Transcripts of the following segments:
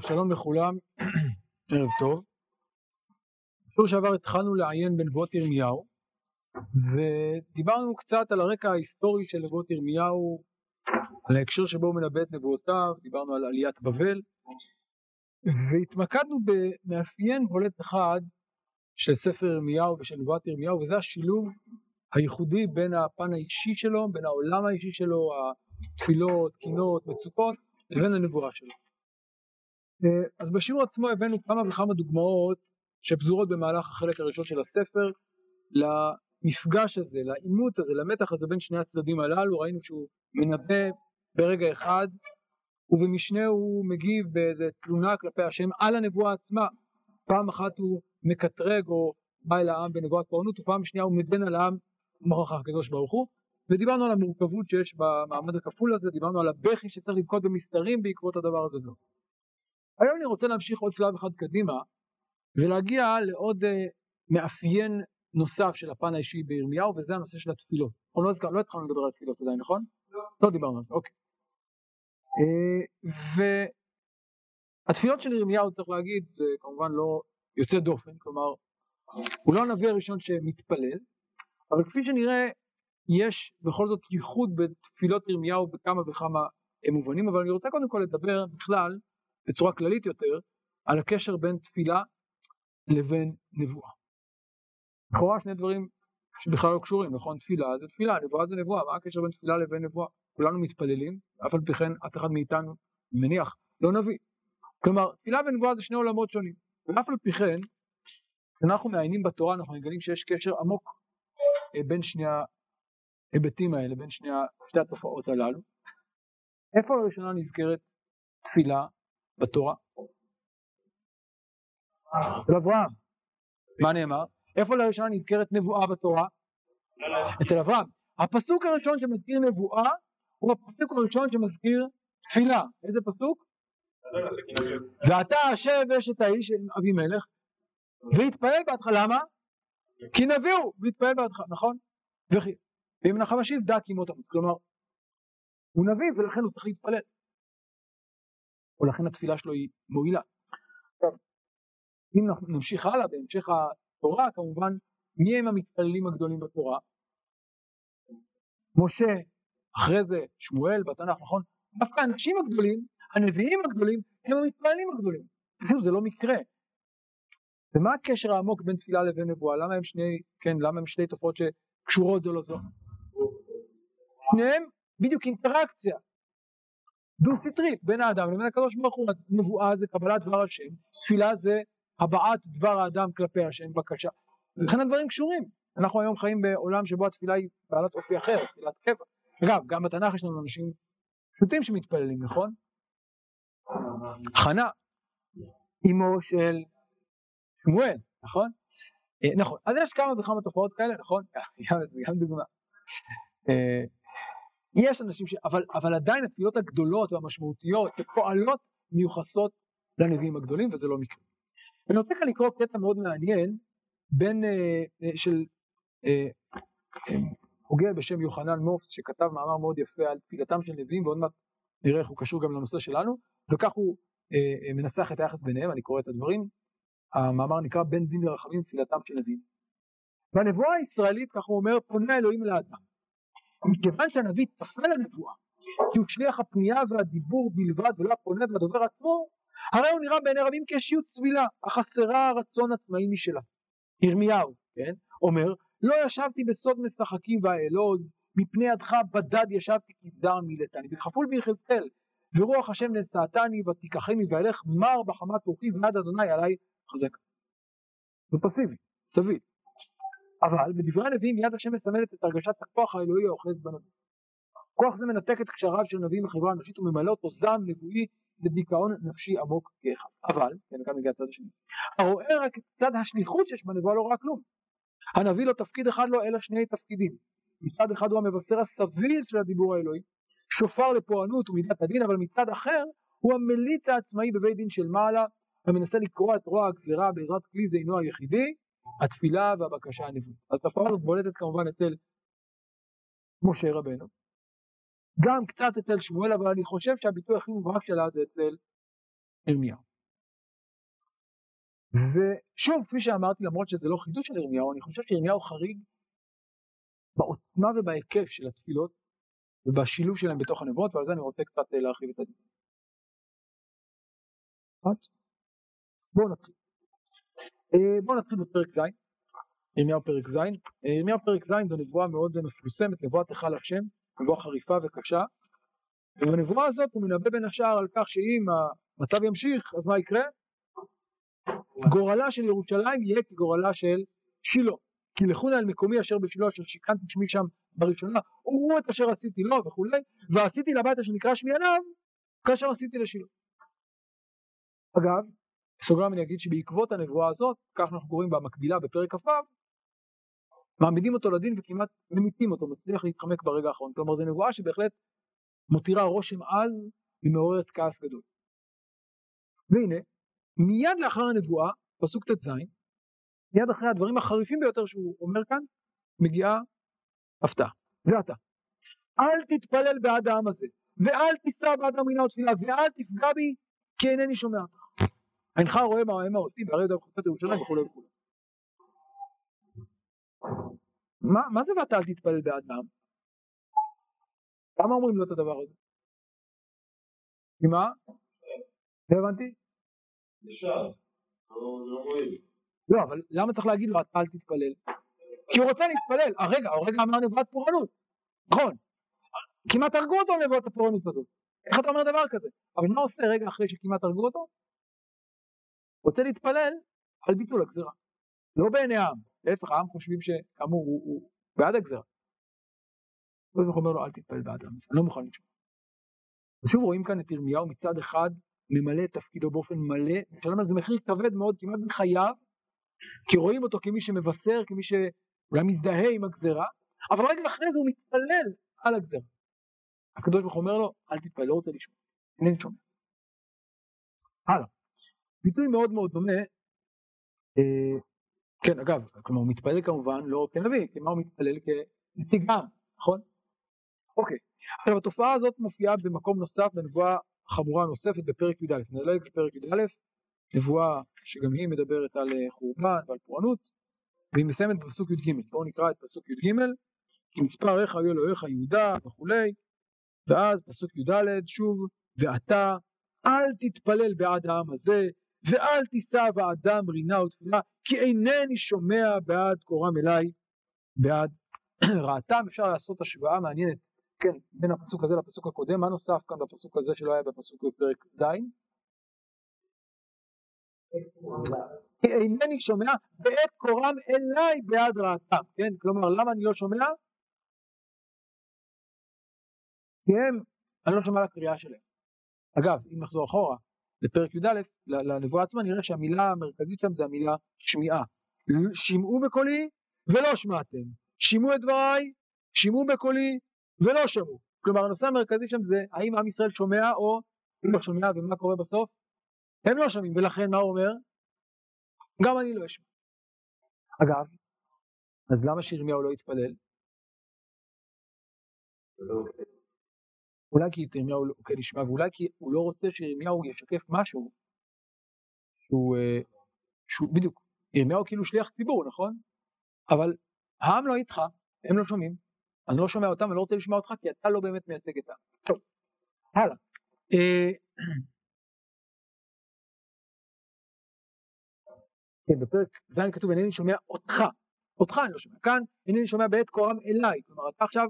טוב, שלום לכולם, ערב טוב. בשיעור שעבר התחלנו לעיין בנבואות ירמיהו, ודיברנו קצת על הרקע ההיסטורי של נבואות ירמיהו, על ההקשר שבו הוא מנבא את נבואותיו, דיברנו על עליית בבל, והתמקדנו במאפיין בולט אחד של ספר ירמיהו ושל נבואת ירמיהו, וזה השילוב הייחודי בין הפן האישי שלו, בין העולם האישי שלו, התפילות, קינות, מצוקות, לבין הנבואה שלו. אה, אז בשיעור עצמו הבאנו כמה וכמה דוגמאות שפזורות במהלך החלק הראשון של הספר למפגש הזה, לעימות הזה, למתח הזה בין שני הצדדים הללו, ראינו שהוא מנבא ברגע אחד ובמשנה הוא מגיב באיזה תלונה כלפי השם על הנבואה עצמה, פעם אחת הוא מקטרג או בא אל העם בנבואת פורענות ופעם שנייה הוא מגן על העם נוכח הקדוש ברוך הוא. ודיברנו על המורכבות שיש במעמד הכפול הזה, דיברנו על הבכי שצריך לבכות במסתרים בעקבות הדבר הזה. היום אני רוצה להמשיך עוד שלב אחד קדימה ולהגיע לעוד uh, מאפיין נוסף של הפן האישי בירמיהו וזה הנושא של התפילות. אנחנו לא, לא התחלנו לדבר על תפילות עדיין, נכון? לא. לא דיברנו על זה, אוקיי. Uh, והתפילות של ירמיהו צריך להגיד זה כמובן לא יוצא דופן, כלומר הוא לא הנביא הראשון שמתפלל, אבל כפי שנראה יש בכל זאת ייחוד בתפילות ירמיהו בכמה וכמה מובנים, אבל אני רוצה קודם כל לדבר בכלל בצורה כללית יותר, על הקשר בין תפילה לבין נבואה. לכאורה שני דברים שבכלל לא קשורים, נכון? תפילה זה תפילה, נבואה זה נבואה, מה הקשר בין תפילה לבין נבואה? כולנו מתפללים, אף על פי כן אף אחד מאיתנו, מניח, לא נביא. כלומר, תפילה ונבואה זה שני עולמות שונים, ואף על פי כן, כשאנחנו מעיינים בתורה אנחנו מגלים שיש קשר עמוק אה, בין שני ההיבטים האלה, בין שני, שתי התופעות הללו. איפה לראשונה נזכרת תפילה בתורה? אצל אברהם. מה נאמר? איפה לראשונה נזכרת נבואה בתורה? אצל אברהם. הפסוק הראשון שמזכיר נבואה הוא הפסוק הראשון שמזכיר תפילה. איזה פסוק? ואתה השב אשת האיש אבימלך והתפלל בהתחלה, למה? כי נביא הוא, והתפלל בהתחלה, נכון? וכי, ואם נחם השיב דע כי מות כלומר, הוא נביא ולכן הוא צריך להתפלל. ולכן התפילה שלו היא מועילה. עכשיו, אם נמשיך הלאה בהמשך התורה, כמובן, מי הם המתפללים הגדולים בתורה? משה, אחרי זה שמואל בתנ"ך, נכון? דווקא האנשים הגדולים, הנביאים הגדולים, הם המתפללים הגדולים. שוב, זה לא מקרה. ומה הקשר העמוק בין תפילה לבין נבואה? למה הם שני, כן, למה הם שתי תופעות שקשורות זו לזו? שניהם בדיוק אינטראקציה. דו סטרית בין האדם לבין הקדוש ברוך הוא, נבואה זה קבלת דבר השם, תפילה זה הבעת דבר האדם כלפי השם, בקשה. ולכן הדברים קשורים. אנחנו היום חיים בעולם שבו התפילה היא בעלת אופי אחר, תפילת קבע. אגב, גם בתנ"ך יש לנו אנשים פשוטים שמתפללים, נכון? חנה, אמו של שמואל, נכון? אה, נכון, אז יש כמה וכמה תופעות כאלה, נכון? גם דוגמה. אה, יש אנשים ש... אבל, אבל עדיין התפילות הגדולות והמשמעותיות פועלות מיוחסות לנביאים הגדולים וזה לא מקרה. אני רוצה כאן לקרוא קטע מאוד מעניין בין אה, אה, של אה, אה, הוגה בשם יוחנן מופס שכתב מאמר מאוד יפה על תפילתם של נביאים ועוד מעט נראה איך הוא קשור גם לנושא שלנו וכך הוא אה, אה, מנסח את היחס ביניהם, אני קורא את הדברים. המאמר נקרא בין דין לרחמים תפילתם של נביאים. והנבואה הישראלית, כך הוא אומר, פונה אלוהים לאדם. מכיוון שהנביא תפל לנבואה, כי הוא שליח הפנייה והדיבור בלבד ולא הפונה והדובר עצמו, הרי הוא נראה בעיני רבים כאישיות צבילה, החסרה רצון עצמאי משלה. ירמיהו, כן, אומר, לא ישבתי בסוד משחקים ואעלוז, מפני ידך בדד ישבתי כי זר מילתני. וכפול ביחזקאל, ורוח השם נשאתני ותיקחני ואלך מר בחמת רוחי ויד אדוני עלי חזק. זה פסיבי, סביל. אבל בדברי הנביאים יד השם מסמלת את הרגשת הכוח האלוהי האוחז בנביא. כוח זה מנתק את קשריו של נביא מחברה אנושית וממלא אותו זעם נבואי לדיכאון נפשי עמוק כאחד. אבל, כן, כאן מגיע הצד השני, הרואה רק את צד השליחות שיש בנבואה לא רואה כלום. הנביא לו תפקיד אחד לא אלא שני תפקידים. מצד אחד הוא המבשר הסביל של הדיבור האלוהי, שופר לפורענות ומידת הדין, אבל מצד אחר הוא המליץ העצמאי בבית דין של מעלה, ומנסה לקרוע את רוע הגזירה בעזרת כלי זה אינו היחידי, התפילה והבקשה הנבואית. אז התופעה הזאת בולטת כמובן אצל משה רבנו, גם קצת אצל שמואל, אבל אני חושב שהביטוי הכי מובהק שלה זה אצל ירמיהו. ושוב, כפי שאמרתי, למרות שזה לא חידוש של ירמיהו, אני חושב שירמיהו חריג בעוצמה ובהיקף של התפילות ובשילוב שלהם בתוך הנבואות, ועל זה אני רוצה קצת להרחיב את הדיון. בואו נתחיל. אה, בואו נתחיל בפרק ז', ירמיהו פרק ז', אה, ירמיהו פרק ז' זו נבואה מאוד מפורסמת, נבואת היכל השם, נבואה חריפה וקשה, ובנבואה הזאת הוא מנבא בין השאר על כך שאם המצב ימשיך, אז מה יקרה? גורלה של ירושלים יהיה כגורלה של שילה. כי לכו נא אל מקומי אשר בשילה אשר שיכנתי שמי שם בראשונה, וראו את אשר עשיתי לו וכולי, ועשיתי לבית אשר נקרא שמי עליו, כאשר עשיתי לשילה. אגב, בסוגריים אני אגיד שבעקבות הנבואה הזאת, כך אנחנו קוראים במקבילה בפרק כ"ו, מעמידים אותו לדין וכמעט ממיתים אותו, מצליח להתחמק ברגע האחרון. כלומר זו נבואה שבהחלט מותירה רושם עז ומעוררת כעס גדול. והנה, מיד לאחר הנבואה, פסוק ט"ז, מיד אחרי הדברים החריפים ביותר שהוא אומר כאן, מגיעה הפתעה. זה אתה. אל תתפלל בעד העם הזה, ואל תישא בעד המינה ותפילה, ואל תפגע בי, כי אינני שומע אותך. אינך רואה מה הם עושים בערי יהודה וחוצות ירושלים וכולי וכולי. מה, מה זה ואתה אל תתפלל בעד העם? למה אומרים לו את הדבר הזה? כי מה? לא הבנתי? לא, אבל למה צריך להגיד לו אל תתפלל? כי הוא רוצה להתפלל. הרגע, הרגע אמר נבואת פורענות. נכון. כמעט הרגו אותו נבואת הפורענות הזאת. איך אתה אומר דבר כזה? אבל מה עושה רגע אחרי שכמעט הרגו אותו? רוצה להתפלל על ביטול הגזרה. לא בעיני העם. להפך, העם חושבים שכאמור הוא, הוא בעד הגזרה. הקדוש ברוך אומר לו אל תתפלל בעד העם אני לא מוכן לשמוע. ושוב רואים כאן את ירמיהו מצד אחד ממלא את תפקידו באופן מלא, משלם על זה מחיר כבד מאוד כמעט בחייו, כי רואים אותו כמי שמבשר, כמי שאולי מזדהה עם הגזרה, אבל רגע אחרי זה הוא מתפלל על הגזרה. הקדוש ברוך אומר לו אל תתפלל, לא רוצה לשמוע, אינני שומע. הלאה. ביטוי מאוד מאוד דומה, אה, כן אגב, כלומר הוא מתפלל כמובן לא כנביא, כי מה הוא מתפלל? כנציג עם, נכון? אוקיי, עכשיו התופעה הזאת מופיעה במקום נוסף בנבואה חמורה נוספת בפרק י"א, נדלג לפרק י"א, נבואה שגם היא מדברת על אה, חורבן ועל פורענות, והיא מסיימת בפסוק י"ג, בואו נקרא את פסוק י"ג, כי מספר איך היו אלוהיך יהודה וכולי, ואז פסוק י"ד שוב, ואתה אל תתפלל בעד העם הזה, ואל תישא בעדם רינה ותפילה, כי אינני שומע בעד קורם אליי, בעד רעתם. אפשר לעשות השוואה מעניינת כן, בין הפסוק הזה לפסוק הקודם, מה נוסף כאן בפסוק הזה שלא היה בפסוק בפרק ז'? כי אינני שומע ואת קורם אליי בעד רעתם, כן? כלומר, למה אני לא שומע? כי הם, אני לא שומע לקריאה שלהם. אגב, אם נחזור אחורה לפרק י"א, לנבואה עצמה, נראה שהמילה המרכזית שם זה המילה שמיעה. שמעו בקולי ולא שמעתם. שמעו את דבריי, שמעו בקולי ולא שמעו. כלומר הנושא המרכזי שם זה האם עם ישראל שומע או לא שומע ומה קורה בסוף? הם לא שומעים ולכן מה הוא אומר? גם אני לא אשמע. אגב, אז למה שירמיהו לא יתפלל? אולי כי ירמיהו לא כן ישמע ואולי כי הוא לא רוצה שירמיהו ישקף משהו שהוא, אה, שהוא בדיוק, ירמיהו כאילו שליח ציבור נכון? אבל העם לא איתך, הם לא שומעים, אני לא שומע אותם, אני לא רוצה לשמוע אותך כי אתה לא באמת מייצג את העם. טוב, הלאה. אה, כן, בפרק ז' כתוב אינני שומע אותך, אותך אני לא שומע, כאן אינני שומע בעת קורם אליי, כלומר אתה עכשיו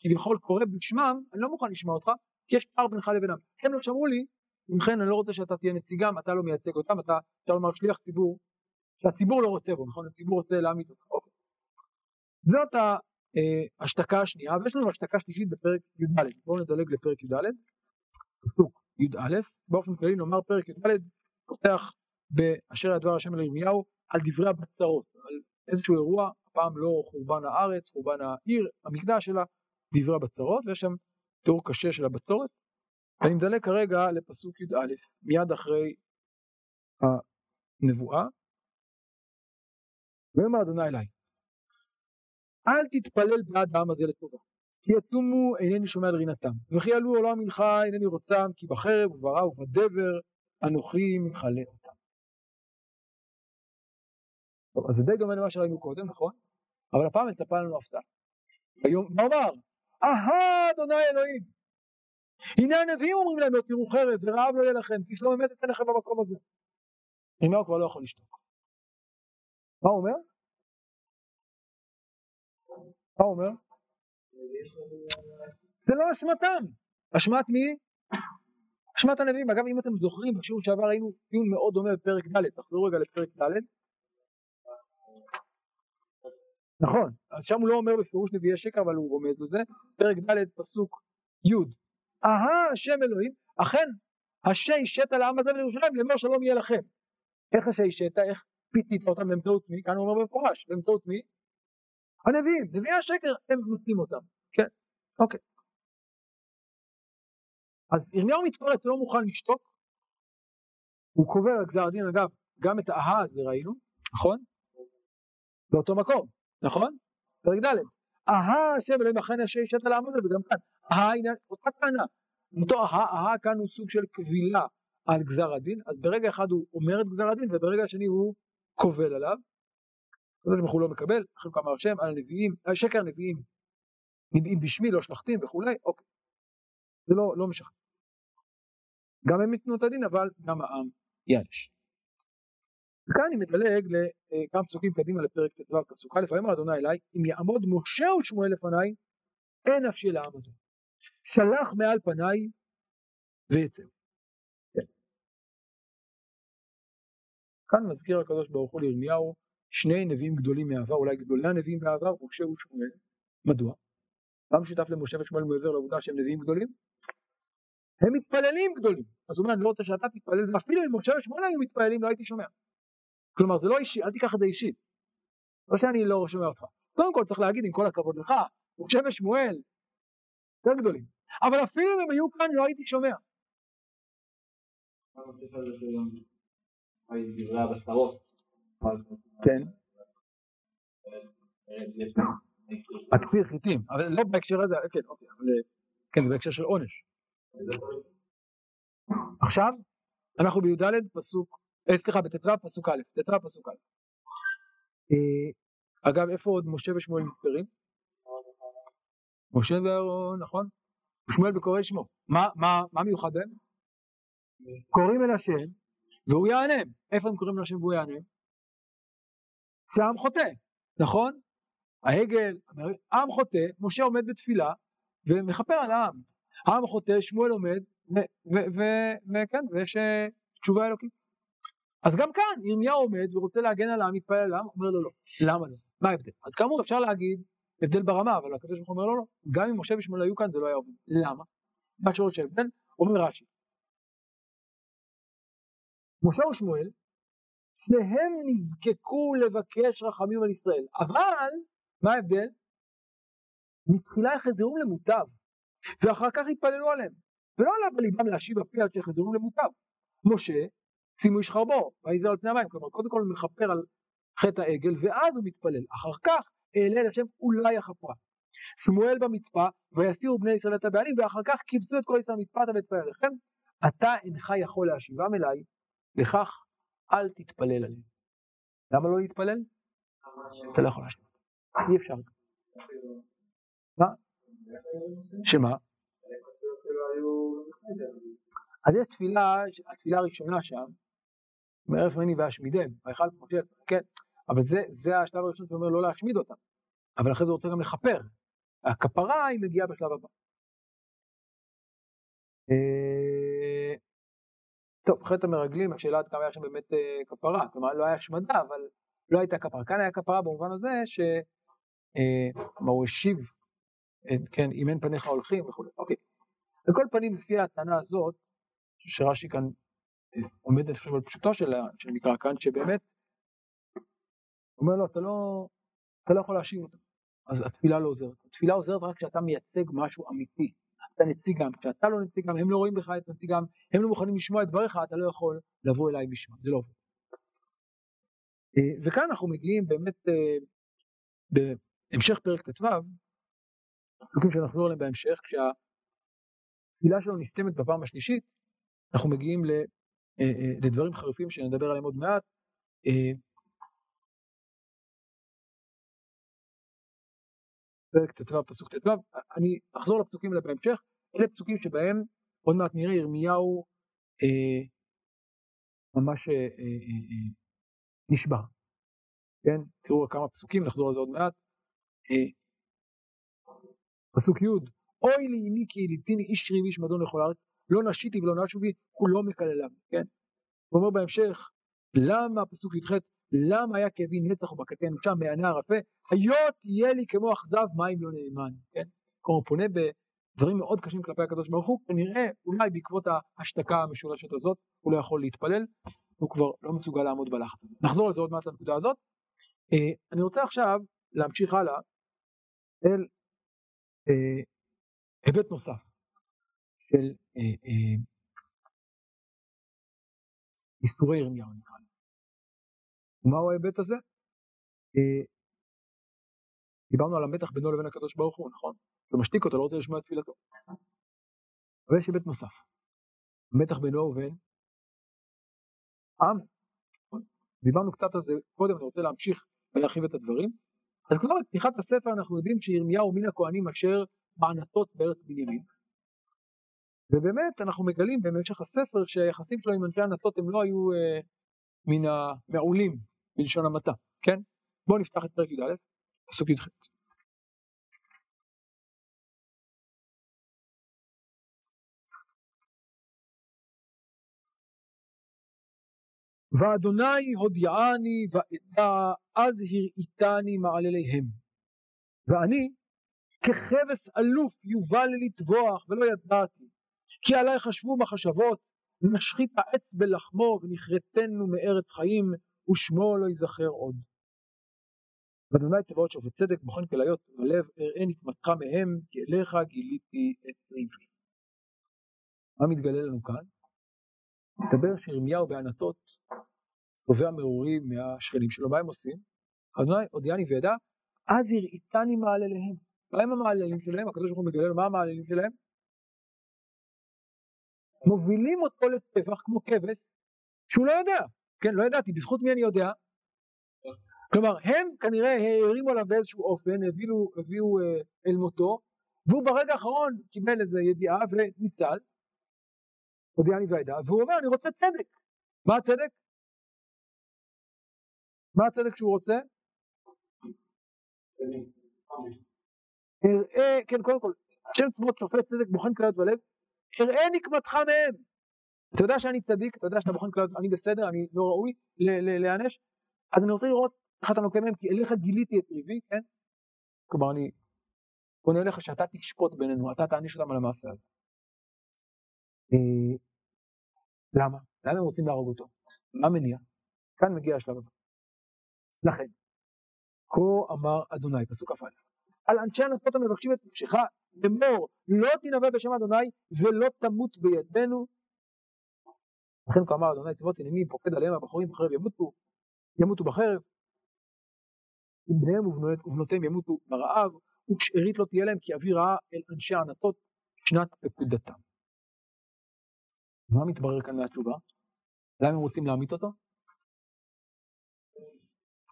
כביכול קורא בשמם, אני לא מוכן לשמוע אותך, כי יש פער בינך לבינם, הם לא שמעו לי, ובכן אני לא רוצה שאתה תהיה נציגם, אתה לא מייצג אותם, אתה אפשר לומר שליח ציבור, שהציבור לא רוצה בו, נכון? הציבור רוצה להעמיד אותך, אוקיי. זאת אה, השתקה השנייה, ויש לנו השתקה שלישית בפרק י"ד. בואו נדלג לפרק י"ד, פסוק י"א. באופן כללי נאמר פרק י"ד פותח באשר הדבר השם אל ירמיהו על דברי הבצרות, על איזשהו אירוע, הפעם לא חורבן הארץ, חורבן העיר, המקדש שלה, דברי הבצרות, ויש שם תיאור קשה של הבצורת. ואני מדלג כרגע לפסוק י"א, מיד אחרי הנבואה. ויאמר אדוני אליי אל תתפלל בעד העם הזה לטובה כי יתומו אינני שומע לרינתם וכי יעלו עולם מנחה אינני רוצם כי בחרב וברע ובדבר אנוכי מכלה אותם טוב, אז זה די דומה למה שראינו קודם, נכון? אבל הפעם מצפה לנו הפתעה. מה אמר? אהה, אדוני אלוהים! הנה הנביאים אומרים להם, לא תראו חרב ורעב לא יהיה לכם, כי שלא באמת אצא לכם במקום הזה. ירמיהו כבר לא יכול לשתוק. מה הוא אומר? מה הוא אומר? זה לא אשמתם. אשמת מי? אשמת הנביאים. אגב, אם אתם זוכרים, בשיעור שעבר ראינו טיעון מאוד דומה בפרק ד', תחזרו רגע לפרק ד'. נכון, אז שם הוא לא אומר בפירוש נביאי שקר, אבל הוא רומז לזה. פרק ד', פסוק י' אהה השם אלוהים, אכן השי שתה לעם הזה ולירושלים לאמור שלום יהיה לכם. איך השי שתה? איך פיתית אותם באמצעות מי? כאן הוא אומר במפורש, באמצעות מי? הנביאים, נביאי השקר, הם נותנים אותם, כן, אוקיי. אז ירמיהו מתפרץ, לא מוכן לשתוק, הוא קובל על גזר הדין, אגב, גם את האהה הזה ראינו, נכון? באותו מקום, נכון? פרק ד', אהה השם אלוהים אכן אשר על העם הזה, וגם כאן, אהה, הנה, אותה טענה, אותו אהה, אהה כאן הוא סוג של קבילה על גזר הדין, אז ברגע אחד הוא אומר את גזר הדין, וברגע השני הוא קובל עליו, הקדוש ברוך הוא לא מקבל, אחרי כמה השם, על הנביאים, שקר הנביאים, נביאים בשמי, לא שלחתים וכולי, אוקיי. זה לא, לא משכנע. גם הם ייתנו את הדין, אבל גם העם יענש. וכאן אני מדלג לכמה פסוקים קדימה לפרק ט"ו פסוק א', ויאמר אדוני אליי, אם יעמוד משה ושמואל לפניי, אין נפשי לעם הזה. שלח מעל פניי ויצא. כן. כאן מזכיר הקדוש ברוך הוא לירמיהו שני נביאים גדולים מעבר, אולי גדולי הנביאים בעבר, משה ושמואל. מדוע? מה משותף למשה ושמואל מעבר לעובדה שהם נביאים גדולים? הם מתפללים גדולים. אז הוא אומר, אני לא רוצה שאתה תתפלל, ואפילו אם משה ושמואל היו מתפללים, לא הייתי שומע. כלומר, זה לא אישי, אל תיקח את זה אישי. לא שאני לא שומע אותך. קודם כל צריך להגיד, עם כל הכבוד לך, משה ושמואל, יותר גדולים. אבל אפילו אם הם היו כאן, לא הייתי שומע. כן. הקציר חיטים, אבל לא בהקשר הזה, כן, אוקיי, אבל כן, זה בהקשר של עונש. עכשיו, אנחנו בי"ד פסוק, אה, סליחה, בט"ו פסוק א', ט"ו פסוק א'. אה, אגב, איפה עוד משה ושמואל נספרים? משה ואהרון, נכון? ושמואל בקורא שמו. מה, מה, מה מיוחד בהם? קוראים אל השם והוא יענם. איפה הם קוראים אל השם והוא יענם? כשהעם חוטא, נכון? העגל, עם חוטא, משה עומד בתפילה ומכפר על העם. העם חוטא, שמואל עומד, וכן, ויש אה, תשובה אלוקית. אז גם כאן ירמיהו עומד ורוצה להגן על העם, מתפלל על העם, אומר לו לא. למה לא? מה ההבדל? אז כאמור אפשר להגיד הבדל ברמה, אבל הקדוש ברוך אומר לו לא. גם אם משה ושמואל היו כאן זה לא היה עובד. למה? מה שואלת שההבדל? אומר רש"י. משה ושמואל, שניהם נזקקו לבקש רחמים על ישראל, אבל, מה ההבדל? מתחילה יחזרו למוטב, ואחר כך התפללו עליהם, ולא עלה בליבם להשיב הפי עד שיחזרו למוטב. משה, שימו איש חרבו, ויזר על פני המים, כלומר קודם כל הוא מכפר על חטא העגל, ואז הוא מתפלל, אחר כך אעלה לשם אולי הכפרה. שמואל במצפה, ויסירו בני ישראל את הבעלים, ואחר כך קיבצו את כל ישראל מצפת ויתפלל לכם, אתה אינך יכול להשיבם אליי, לכך אל תתפלל עליהם. למה לא להתפלל? אתה לא יכול להשיב. אי אפשר. מה? שמה? אז יש תפילה, התפילה הראשונה שם, מערף מני ואשמידם, ויכל משה, כן, אבל זה, זה השלב הראשון שאומר לא להשמיד אותם, אבל אחרי זה הוא רוצה גם לכפר, הכפרה היא מגיעה בשלב הבא. אה, טוב, חטא המרגלים, השאלה עד כמה היה שם באמת אה, כפרה, כלומר לא היה השמדה, אבל לא הייתה כפרה. כאן היה כפרה במובן הזה ש... אה, מה הוא השיב, כן, אם אין פניך הולכים וכו'. אוקיי. על כל פנים, לפי הטענה הזאת, שרש"י כאן עומד, אני חושב, על פשוטו של המקרא כאן, שבאמת, הוא אומר לו, אתה לא, אתה לא יכול להשיב אותו. אז התפילה לא עוזרת. התפילה עוזרת רק כשאתה מייצג משהו אמיתי. אתה נציגם, כשאתה לא נציגם, הם לא רואים בך את נציגם, הם לא מוכנים לשמוע את דבריך, אתה לא יכול לבוא אליי בשמם, זה לא עובד. אה, וכאן אנחנו מגיעים באמת אה, בהמשך פרק ט"ו, פסוקים שנחזור אליהם בהמשך, כשהתפילה שלנו נסתמת בפעם השלישית, אנחנו מגיעים אה, אה, לדברים חריפים שנדבר עליהם עוד מעט. אה, פרק ט"ו, פסוק ט"ו, אני אחזור לפסוקים האלה בהמשך, אלה פסוקים שבהם עוד מעט נראה ירמיהו אה, ממש אה, אה, נשבע, כן? תראו כמה פסוקים, נחזור לזה עוד מעט. אה, פסוק י' אוי לי אמי כי ילידתיני איש שרים איש מדון לכל הארץ, לא נשיתי ולא נשובי, הוא לא מקלליו, כן? הוא אומר בהמשך, למה, פסוק י"ח, למה היה כאבי נצח ובקתי אנושה מענה ערפה, היות יהיה לי כמו אכזב מים לא נאמן, כן? כלומר הוא פונה בדברים מאוד קשים כלפי הקדוש ברוך הוא, כנראה אולי בעקבות ההשתקה המשולשת הזאת הוא לא יכול להתפלל, הוא כבר לא מסוגל לעמוד בלחץ הזה. נחזור לזה עוד מעט לנקודה הזאת. אה, אני רוצה עכשיו להמשיך הלאה אל אה, היבט נוסף של אה, אה, איסורי ירמיהו נקרא לזה. ומהו ההיבט הזה? אה, דיברנו על המתח בינו לבין הקדוש ברוך הוא, נכון? אתה משתיק אותו, לא רוצה לשמוע את תפילתו. אבל יש היבט נוסף, המתח בינו ובין העם. דיברנו קצת על זה קודם, אני רוצה להמשיך ולהרחיב את הדברים. אז כבר בפתיחת הספר אנחנו יודעים שירמיהו מן הכהנים אשר מענתות בארץ בנימין. ובאמת אנחנו מגלים במשך הספר שהיחסים שלו עם אנשי ענתות הם לא היו אה, מן המעולים בלשון המעטה, כן? בואו נפתח את פרק י"א, פסוק י"ח. ואדוני הודיעני ואדע אז הראיתני מעלליהם. ואני ככבש אלוף יובל לטבוח ולא ידעתי כי עלי חשבו מחשבות נשחית העץ בלחמו ונכרתנו מארץ חיים ושמו לא ייזכר עוד. ואדוני צבאות שופט צדק בוחן כליות ולב אראה נקמתך מהם כי אליך גיליתי את ריבי. מה מתגלה לנו כאן? מסתבר שירמיהו בענתות תובע מרורים מהשכנים שלו, מה הם עושים? אדוני הודיעני וידע, אז הראיתני מעלליהם. מה הם המעללים שלהם? הקדוש ברוך הוא מגלה לו מה המעללים שלהם? מובילים אותו לטבח כמו כבש שהוא לא יודע, כן, לא ידעתי, בזכות מי אני יודע? כלומר, הם כנראה הערימו עליו באיזשהו אופן, הביאו, הביאו אה, אל מותו, והוא ברגע האחרון קיבל איזו ידיעה וניצל, הודיעני והעדה, והוא אומר, אני רוצה צדק. מה הצדק? מה הצדק שהוא רוצה? אראה, כן, קודם כל, השם צבאות שופט צדק בוחן כליות ולב, אראה נקמתך מהם. אתה יודע שאני צדיק, אתה יודע שאתה בוחן כליות, אני בסדר, אני לא ראוי להיענש, אז אני רוצה לראות איך אתה נוקם מהם, כי אליך גיליתי את ריבי, כן? כלומר, אני פונה אליך שאתה תשפוט בינינו, אתה תעניש אותם על המעשה הזה. אה, למה? למה הם רוצים להרוג אותו? מה מניע? כאן מגיע השלב הבא. לכן, כה אמר אדוני, פסוק כ"א, על אנשי הנתות המבקשים את נפשך לאמור לא תנבא בשם אדוני ולא תמות בידינו. לכן כה אמר אדוני צבאות עניינים פוקד עליהם הבחורים בחרב ימותו, ימותו בחרב, ובניהם ובנותיהם ימותו ברעב, ושארית לא תהיה להם כי אבי רעה אל אנשי הענתות שנת פקודתם. מה מתברר כאן מהתשובה? למה הם רוצים להמית אותו?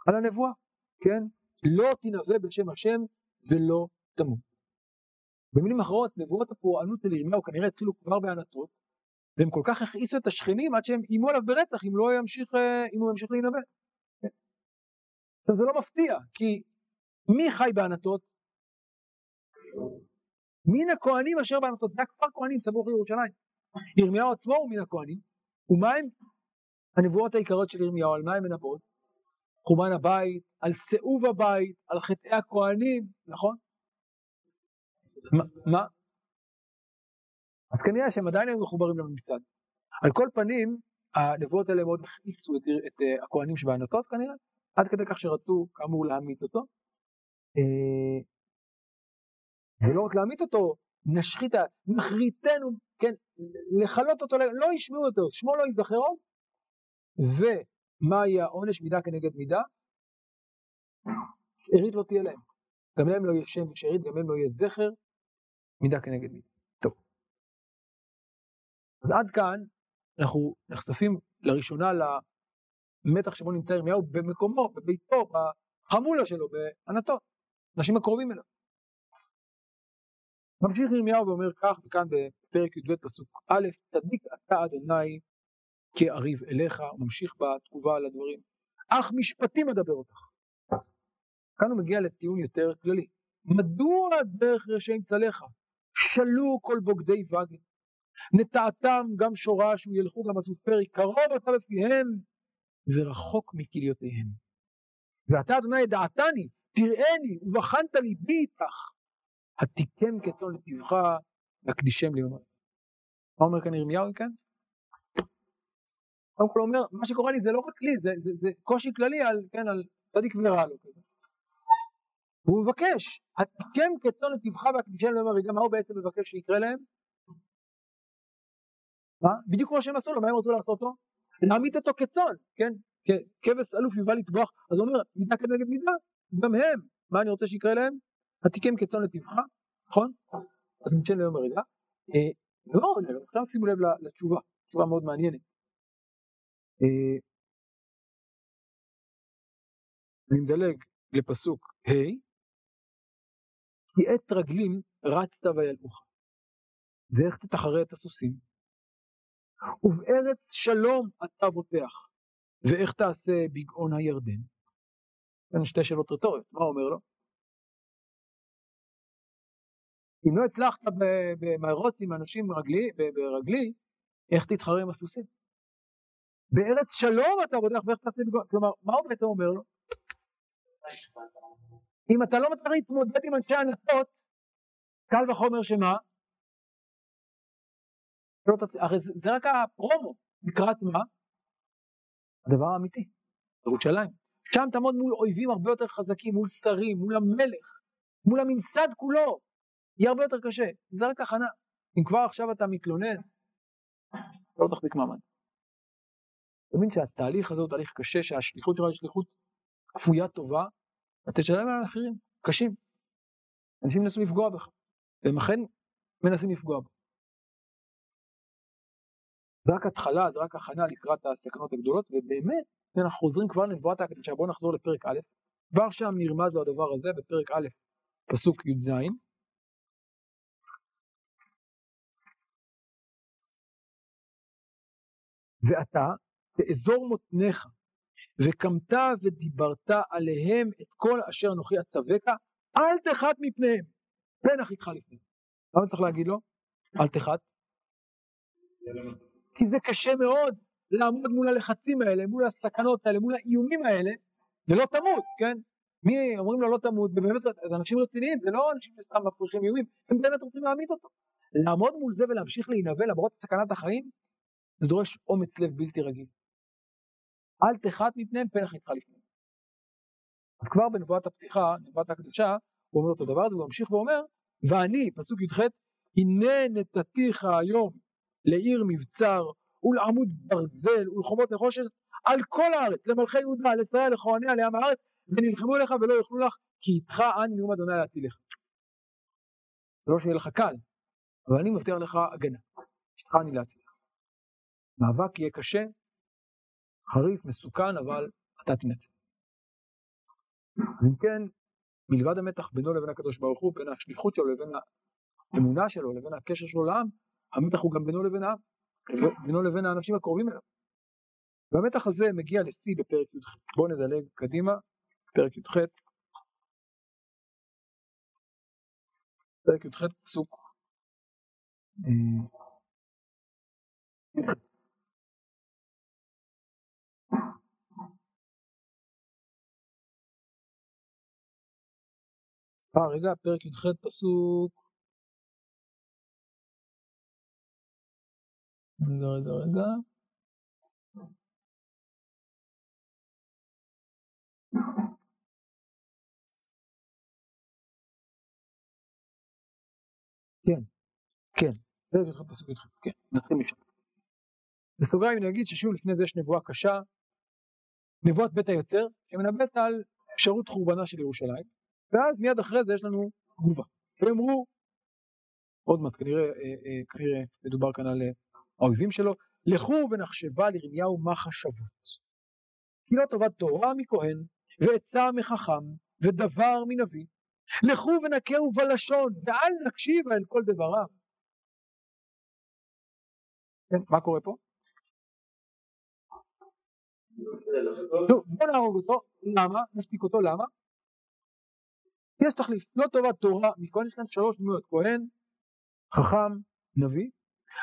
על הנבואה, כן? לא תנבא בשם השם ולא תמות. במילים אחרות, נבואות הפורענות של ירמיהו כנראה התחילו כבר בענתות, והם כל כך הכעיסו את השכנים עד שהם איימו עליו ברצח אם לא ימשיך, אה, אם הוא ימשיך להינבא. עכשיו זה לא מפתיע, כי מי חי בענתות? מן הכהנים אשר בענתות, זה הכפר כהנים סמוך לירושלים. ירמיהו עצמו הוא מן הכהנים, ומה הם הנבואות העיקריות של ירמיהו, על מה הן מנבאות? חורבן הבית, על סיאוב הבית, על חטאי הכהנים, נכון? מה? אז כנראה שהם עדיין היו מחוברים לממסד. על כל פנים, הנבואות האלה מאוד הכניסו את, את uh, הכהנים שבענתות כנראה, עד כדי כך שרצו כאמור להמית אותו. Uh, ולא רק להמית אותו, נשחית, נחריתנו, כן, לכלות אותו, לא ישמעו יותר, שמו לא ייזכר עוד. ומה יהיה העונש מידה כנגד מידה? שארית לא תהיה להם. גם להם לא יהיה שם ושארית, גם להם לא יהיה זכר, מידה כנגד מידה. טוב. אז עד כאן אנחנו נחשפים לראשונה למתח שבו נמצא ירמיהו במקומו, בביתו, בחמולה שלו, בענתו, אנשים הקרובים אליו. ממשיך ירמיהו ואומר כך, וכאן בפרק י"ב פסוק א', צדיק אתה אדוני כאריב אליך, הוא ממשיך בתגובה על הדברים, אך משפטים אדבר אותך. כאן הוא מגיע לטיעון יותר כללי. מדוע דרך רשעים צלחה? שלו כל בוגדי וגן. נטעתם גם שורש וילכו גם עצוב פרי, קרוב אתה בפיהם ורחוק מכליותיהם. ואתה אדוני ידעתני, תראני ובחנת ליבי איתך, התיקם כצאן לטבך והקדישם ליום מה אומר כאן ירמיהו כאן? קודם כל אומר, מה שקורה לי זה לא רק לי, זה, זה, זה קושי כללי על, כן, על צדיק ורע לו כזה. והוא מבקש, התיקם כצאן לטבך והקדישם ליום הרגע, מה הוא בעצם מבקש שיקרה להם? מה? בדיוק כמו שהם עשו לו, מה הם רצו לעשות לו? להמית אותו כצאן, כן? ככבש אלוף יובל לטבוח, אז הוא אומר, מידה כנגד מידה, גם הם, מה אני רוצה שיקרה להם? התיקם כצאן לטבחה, נכון? אז ניתן ליום הרגע. אה, לא, עכשיו שימו לב לתשובה, תשובה מאוד מעניינת. אה, אני מדלג לפסוק ה' כי עת רגלים רצת וילאוך, ואיך תתחרה את הסוסים? ובארץ שלום אתה בוטח, ואיך תעשה בגאון הירדן? כאן שתי שאלות רטוריות, מה אומר לו? אם לא הצלחת במרוץ עם אנשים ברגלי, ברגלי, איך תתחרה עם הסוסים? בארץ שלום אתה בוטח ואיך תעשה בגאון, כלומר, מה הוא בעצם אומר לו? אם אתה לא מצליח להתמודד עם אנשי ענתות, קל וחומר שמה? לא תצ... הרי זה, זה רק הפרומו, לקראת מה? הדבר האמיתי, ירושלים. שם תעמוד מול אויבים הרבה יותר חזקים, מול שרים, מול המלך, מול הממסד כולו. יהיה הרבה יותר קשה, זה רק הכנה. אם כבר עכשיו אתה מתלונן, לא תחזיק מעמד. אתה מבין שהתהליך הזה הוא תהליך קשה, שהשליחות שלך היא שליחות כפויה טובה, אתה תשלם על המחירים, קשים. אנשים מנסים לפגוע בך, והם אכן מנסים לפגוע בך. זה רק התחלה, זה רק הכנה לקראת הסכנות הגדולות, ובאמת, אנחנו חוזרים כבר לנבואת ההקדשה, בואו נחזור לפרק א', כבר שם נרמז לו הדבר הזה בפרק א', פסוק י"ז. ואתה תאזור מותניך, וקמת ודיברת עליהם את כל אשר אנוכי אצווך, אל תחת מפניהם, פן אחיך לפניהם. למה צריך להגיד לו? אל תחת. כי זה קשה מאוד לעמוד מול הלחצים האלה, מול הסכנות האלה, מול האיומים האלה, ולא תמות, כן? מי אומרים לו לא תמות, ובאמת, זה אנשים רציניים, זה לא אנשים שסתם מפריחים איומים, הם באמת רוצים להעמיד אותו. לעמוד מול זה ולהמשיך להינבא למרות סכנת החיים, זה דורש אומץ לב בלתי רגיל. אל תחת מפניהם פלח איתך לפניהם. אז כבר בנבואת הפתיחה, נבואת הקדושה, הוא אומר אותו דבר הזה, הוא ממשיך ואומר, ואני, פסוק י"ח, הנה נתתיך היום לעיר מבצר ולעמוד ברזל ולחומות נחושת על כל הארץ, למלכי יהודה, לישראל, לכהניה, לעם הארץ, ונלחמו לך ולא יאכלו לך, כי איתך אני נאום אדוני להצילך. זה לא שיהיה לך קל, אבל אני מבטיח לך הגנה, איתך אני להצילך. מאבק יהיה קשה, חריף, מסוכן, אבל אתה תנצל. אז אם כן, מלבד המתח בינו לבין הקדוש ברוך הוא, בין השליחות שלו לבין האמונה שלו, לבין הקשר שלו לעם, המתח הוא גם בינו לבין העם, בינו לבין האנשים הקרובים אליו. והמתח הזה מגיע לשיא בפרק י"ח. בואו נדלג קדימה, פרק י"ח. פרק י"ח פסוק אה, אה, רגע, פרק י"ח פסוק. רגע, רגע, רגע. כן, כן, פרק י"ח פסוק י"ח, כן, נתחיל משם. בסוגריים אני אגיד ששוב לפני זה יש נבואה קשה, נבואת בית היוצר, שמנבאת על אפשרות חורבנה של ירושלים, ואז מיד אחרי זה יש לנו תגובה. הם אמרו, עוד מעט כנראה, אה, אה, כנראה מדובר כאן על אה, האויבים שלו, לכו ונחשבה לירמיהו מה חשבות. כי לא טובת תורה מכהן, ועצה מחכם, ודבר מנביא, לכו ונקהו בלשון, ואל נקשיבה אל כל דבריו. כן, מה קורה פה? טוב, בוא נהרוג אותו, למה? נשתיק אותו, למה? יש תחליף, לא טובת תורה מכהן, יש כאן שלוש דמויות, כהן, חכם, נביא.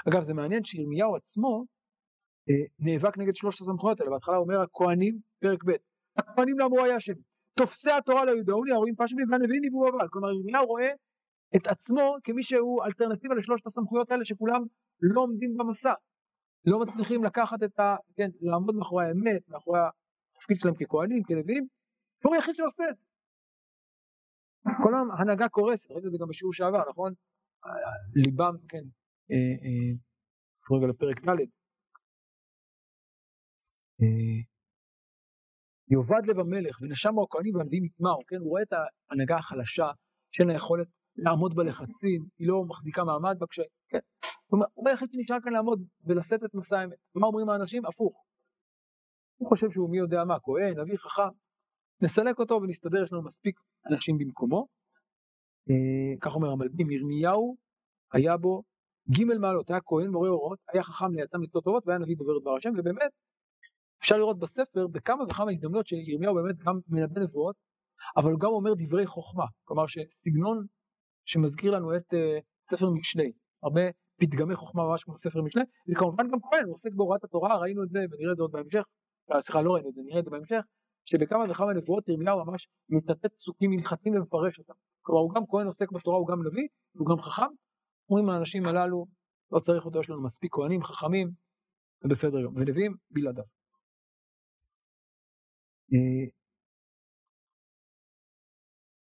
אגב זה מעניין שירמיהו עצמו אה, נאבק נגד שלושת הסמכויות האלה, בהתחלה אומר הכהנים, פרק ב', הכהנים לא אמרו היה השם, תופסי התורה לא ידעו לי, ההורים פשבי והנביאים ניבאו אבל, כלומר ירמיהו רואה את עצמו כמי שהוא אלטרנטיבה לשלושת הסמכויות האלה שכולם לא עומדים במסע, לא מצליחים לקחת את ה... כן, לעמוד מאחורי האמת, מאחורי התפקיד שלהם ככהנים, כנביאים, הוא היחיד שעושה את זה. כל העם הנהגה קורסת, ראינו את זה גם בשיעור שעבר, נכון? ליבם, כן, אה, אה, רגע לפרק ד', אה, יאבד לב המלך ונשמו הכהנים והנביאים יטמעו, כן? הוא רואה את ההנהגה החלשה שאין לה יכולת לעמוד בלחצים, היא לא מחזיקה מעמד כש... כן? הוא היחיד שנשאר כאן לעמוד ולשאת את מסע האמת. מה אומרים האנשים? הפוך. הוא חושב שהוא מי יודע מה, כהן, נביא חכם. נסלק אותו ונסתדר, יש לנו מספיק אנשים במקומו. אה, כך אומר המלבים, ירמיהו היה בו ג' מעלות, היה כהן מורה אורות, היה חכם ליצם לצלות טובות והיה נביא דובר דבר השם, ובאמת אפשר לראות בספר בכמה וכמה הזדמנויות שירמיהו באמת גם מנבא נבואות, אבל הוא גם אומר דברי חוכמה, כלומר שסגנון שמזכיר לנו את uh, ספר משלי, הרבה פתגמי חוכמה ממש כמו ספר משלי, וכמובן גם כהן, הוא עוסק בהוראת התורה, ראינו את זה ונראה את זה עוד בהמשך, אה, סליחה לא ראינו את זה, נראה את זה בהמשך, שבכמה וכמה נבואות ירמיהו ממש מצטט פסוקים הלכתיים ומפרש אותם, כלומר הוא גם כהן עוסק בתורה, הוא גם נביא, הוא גם חכם, אומרים האנשים הללו, לא צריך אותו, יש לנו מספיק כהנים חכמים, זה בסדר גם, ונביאים בלעדיו. אה,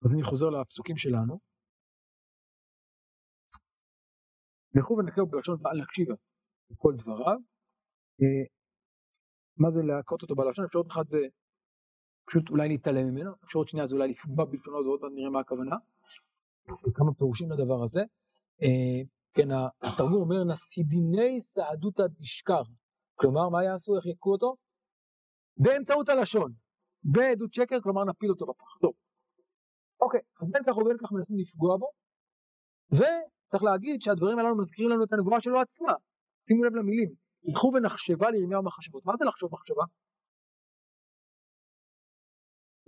אז אני חוזר לפסוקים שלנו. לכו ונקראו בלשון ואל נקשיבה לכל דבריו. אה, מה זה להכות אותו בלשון? אפשרות אחת זה פשוט אולי להתעלם ממנו, אפשרות שנייה זה אולי לפגוע בלשונו, ועוד מעט נראה מה הכוונה. כמה פירושים לדבר הזה. אה, כן, התרגום אומר נסידיני סעדותא דשקר. כלומר, מה יעשו? איך יכו אותו? באמצעות הלשון. בעדות שקר, כלומר נפיל אותו בפח. טוב. אוקיי, אז בין כך ובין כך מנסים לפגוע בו, וצריך להגיד שהדברים הללו מזכירים לנו את הנבואה שלו עצמה. שימו לב למילים, ילכו ונחשבה לירמיהו מחשבות. מה זה לחשוב מחשבה?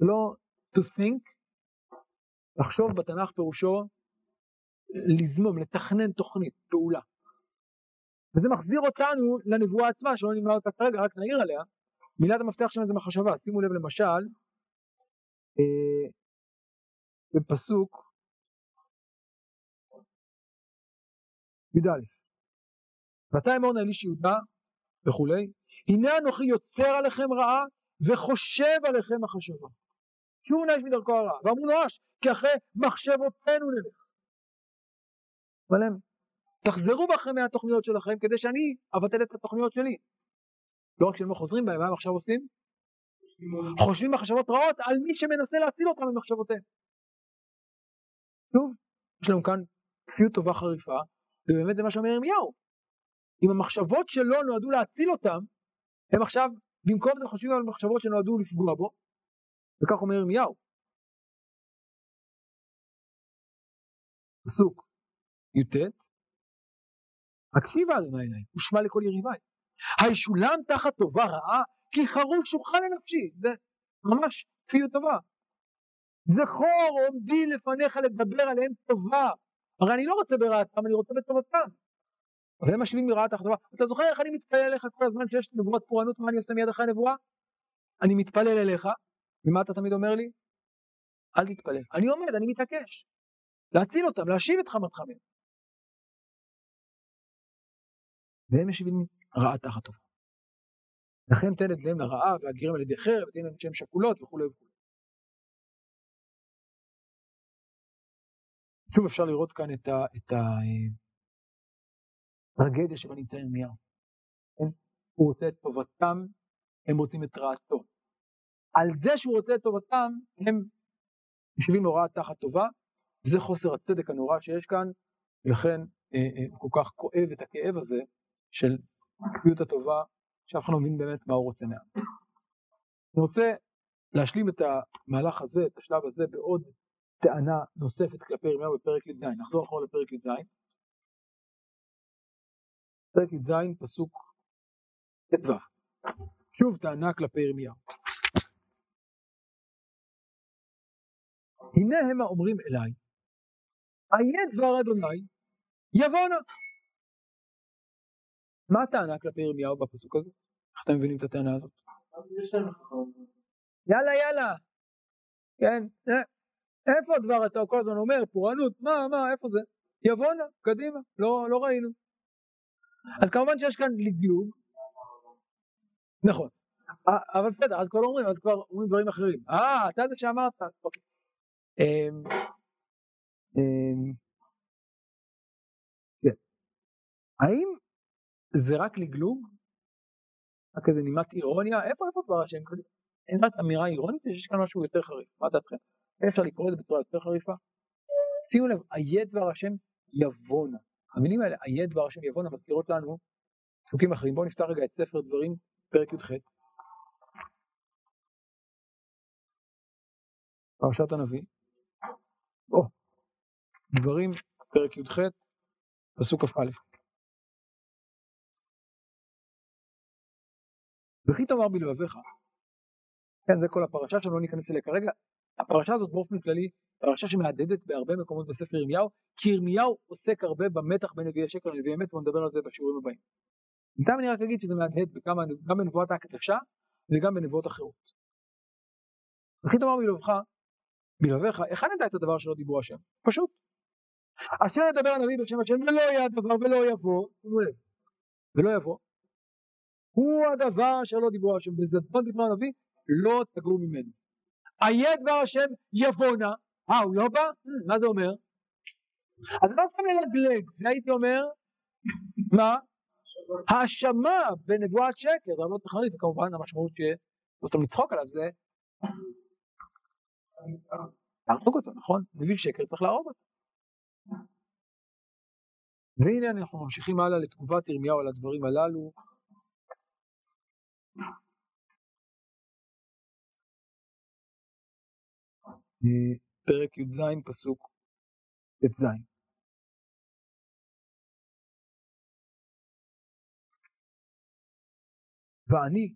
לא to think, לחשוב בתנ"ך פירושו לזמום, לתכנן תוכנית, פעולה. וזה מחזיר אותנו לנבואה עצמה, שלא נמנע אותה כרגע, רק נעיר עליה, מילת המפתח שלנו זה מחשבה, שימו לב למשל, אה, בפסוק י"א, ואתה אמור נא איש יהודה וכולי, הנה אנוכי יוצר עליכם רעה וחושב עליכם מחשבה. שוב נאש מדרכו הרע, ואמרו נואש, כי אחרי מחשבותינו נלך. אבל הם, תחזרו בכם מהתוכניות שלכם כדי שאני אבטל את התוכניות שלי. לא רק שהם לא חוזרים בהם, מה הם עכשיו עושים? חושבים מחשבות רעות על מי שמנסה להציל אותם ממחשבותיהם. שוב, יש לנו כאן כפיות טובה חריפה, ובאמת זה מה שאומר ירמיהו. אם המחשבות שלו נועדו להציל אותם, הם עכשיו במקום זה חושבים על מחשבות שנועדו לפגוע בו, וכך אומר ירמיהו. פסוק י"ט הקשיבה אדוני אליי ושמע לכל יריביי הישולם תחת טובה רעה, כי חרוף שוחה לנפשי. זה ממש כפיות טובה. זכור עומדי לפניך לדבר עליהם טובה. הרי אני לא רוצה ברעתם, אני רוצה בטובתם. אבל הם משווים מרעה תחת טובה. אתה זוכר איך אני מתפלל אליך כל הזמן כשיש נבואות פורענות, מה אני עושה מיד אחרי הנבואה? אני מתפלל אליך, ומה אתה תמיד אומר לי? אל תתפלל. אני עומד, אני מתעקש. להציל אותם, להשיב את חמתך מהם. והם משיבים רעה תחת טובה. לכן תן את בניהם לרעה והגרים על ידי חרב ותן להם שם שכולות וכולי וכולי. שוב אפשר לראות כאן את הטרגדיה שבה נמצא ירמיהו. הוא רוצה את טובתם, הם רוצים את רעתו. על זה שהוא רוצה את טובתם, הם יושבים להוראה תחת טובה, וזה חוסר הצדק הנורא שיש כאן, ולכן אה, אה, הוא כל כך כואב את הכאב הזה של הכפיות הטובה, שאף אחד לא מבין באמת מה הוא רוצה מהם. אני רוצה להשלים את המהלך הזה, את השלב הזה, בעוד טענה נוספת כלפי ירמיהו בפרק י"ז, נחזור אחורה לפרק י"ז. פרק י"ז, פסוק ט"ו. שוב טענה כלפי ירמיהו. הנה הם האומרים אליי, איה דבר אדוני, יבונה. מה הטענה כלפי ירמיהו בפסוק הזה? איך אתם מבינים את הטענה הזאת? יאללה יאללה, כן, אה, איפה הדבר אתה כל הזמן אומר פורענות, מה מה איפה זה? יבונה, קדימה, לא, לא ראינו. אז כמובן שיש כאן לגלוג, נכון, אבל בסדר, אז כבר אומרים, אז כבר אומרים דברים אחרים. אה, אתה זה שאמרת, אוקיי. כן. האם זה רק לגלוג? רק איזה נימת אירוניה? איפה איפה דבר השם? אין רק אמירה אירונית, יש כאן משהו יותר חריף, מה דעתכם? אפשר לקרוא את זה בצורה יותר חריפה? שימו לב, איה דבר השם יבונה. המילים האלה, איה דבר השם יבונה, מזכירות לנו פסוקים אחרים. בואו נפתח רגע את ספר דברים, פרק י"ח. פרשת הנביא. דברים, פרק י"ח, פסוק כ"א. וכי תאמר בלבביך, כן, זה כל הפרשה שלא ניכנס אליה כרגע, הפרשה הזאת באופן כללי, פרשה שמהדהדת בהרבה מקומות בספר ירמיהו, כי ירמיהו עוסק הרבה במתח בין נביאי שקר לנביאי אמת, ונדבר על זה בשיעורים הבאים. בינתיים אני רק אגיד שזה מהדהד בכמה, גם בנבואת ההקדשה וגם בנבואות אחרות. וכי תאמר בלבבך, בלבביך, היכן נדע את הדבר שלא דיברו השם? פשוט. אשר ידבר הנביא בשם השם ולא יהיה הדבר ולא יבוא, שימו לב, ולא יבוא, הוא הדבר אשר לא דיברו השם, בזדון דיבר הנביא, לא תגרו ממנו. איה דבר השם יבונה, אה הוא לא בא? מה זה אומר? אז לא סתם ללגלג, זה הייתי אומר, מה? האשמה בנבואת שקר, זה לא תחרית, וכמובן המשמעות שלא סתם לצחוק עליו זה להרוג אותו, נכון? מביא שקר צריך להרוג אותו. והנה אנחנו ממשיכים הלאה לתגובת ירמיהו על הדברים הללו. פרק י"ז פסוק ט"ז. ואני,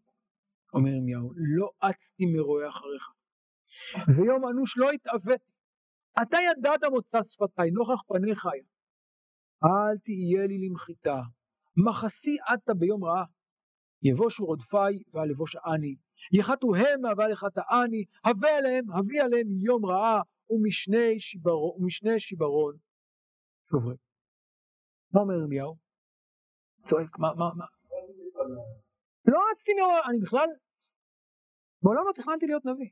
אומר ירמיהו, לא אצתי מרועה אחריך, ויום אנוש לא התעוויתי. אתה ידעת מוצא שפתיי, נוכח פניך היה. אל תהיה לי למחיתה, מחסי עתה ביום רעה. יבושו רודפיי ואל יבושעני, יחתו המה ואל יחתעני, הווה עליהם, הביא עליהם יום רעה ומשני שיברון, ומשני שיברון שוברים. מה אומר ירמיהו? צועק, מה, מה, מה? לא רציתי מאוד, אני בכלל, מעולם לא תכננתי להיות נביא.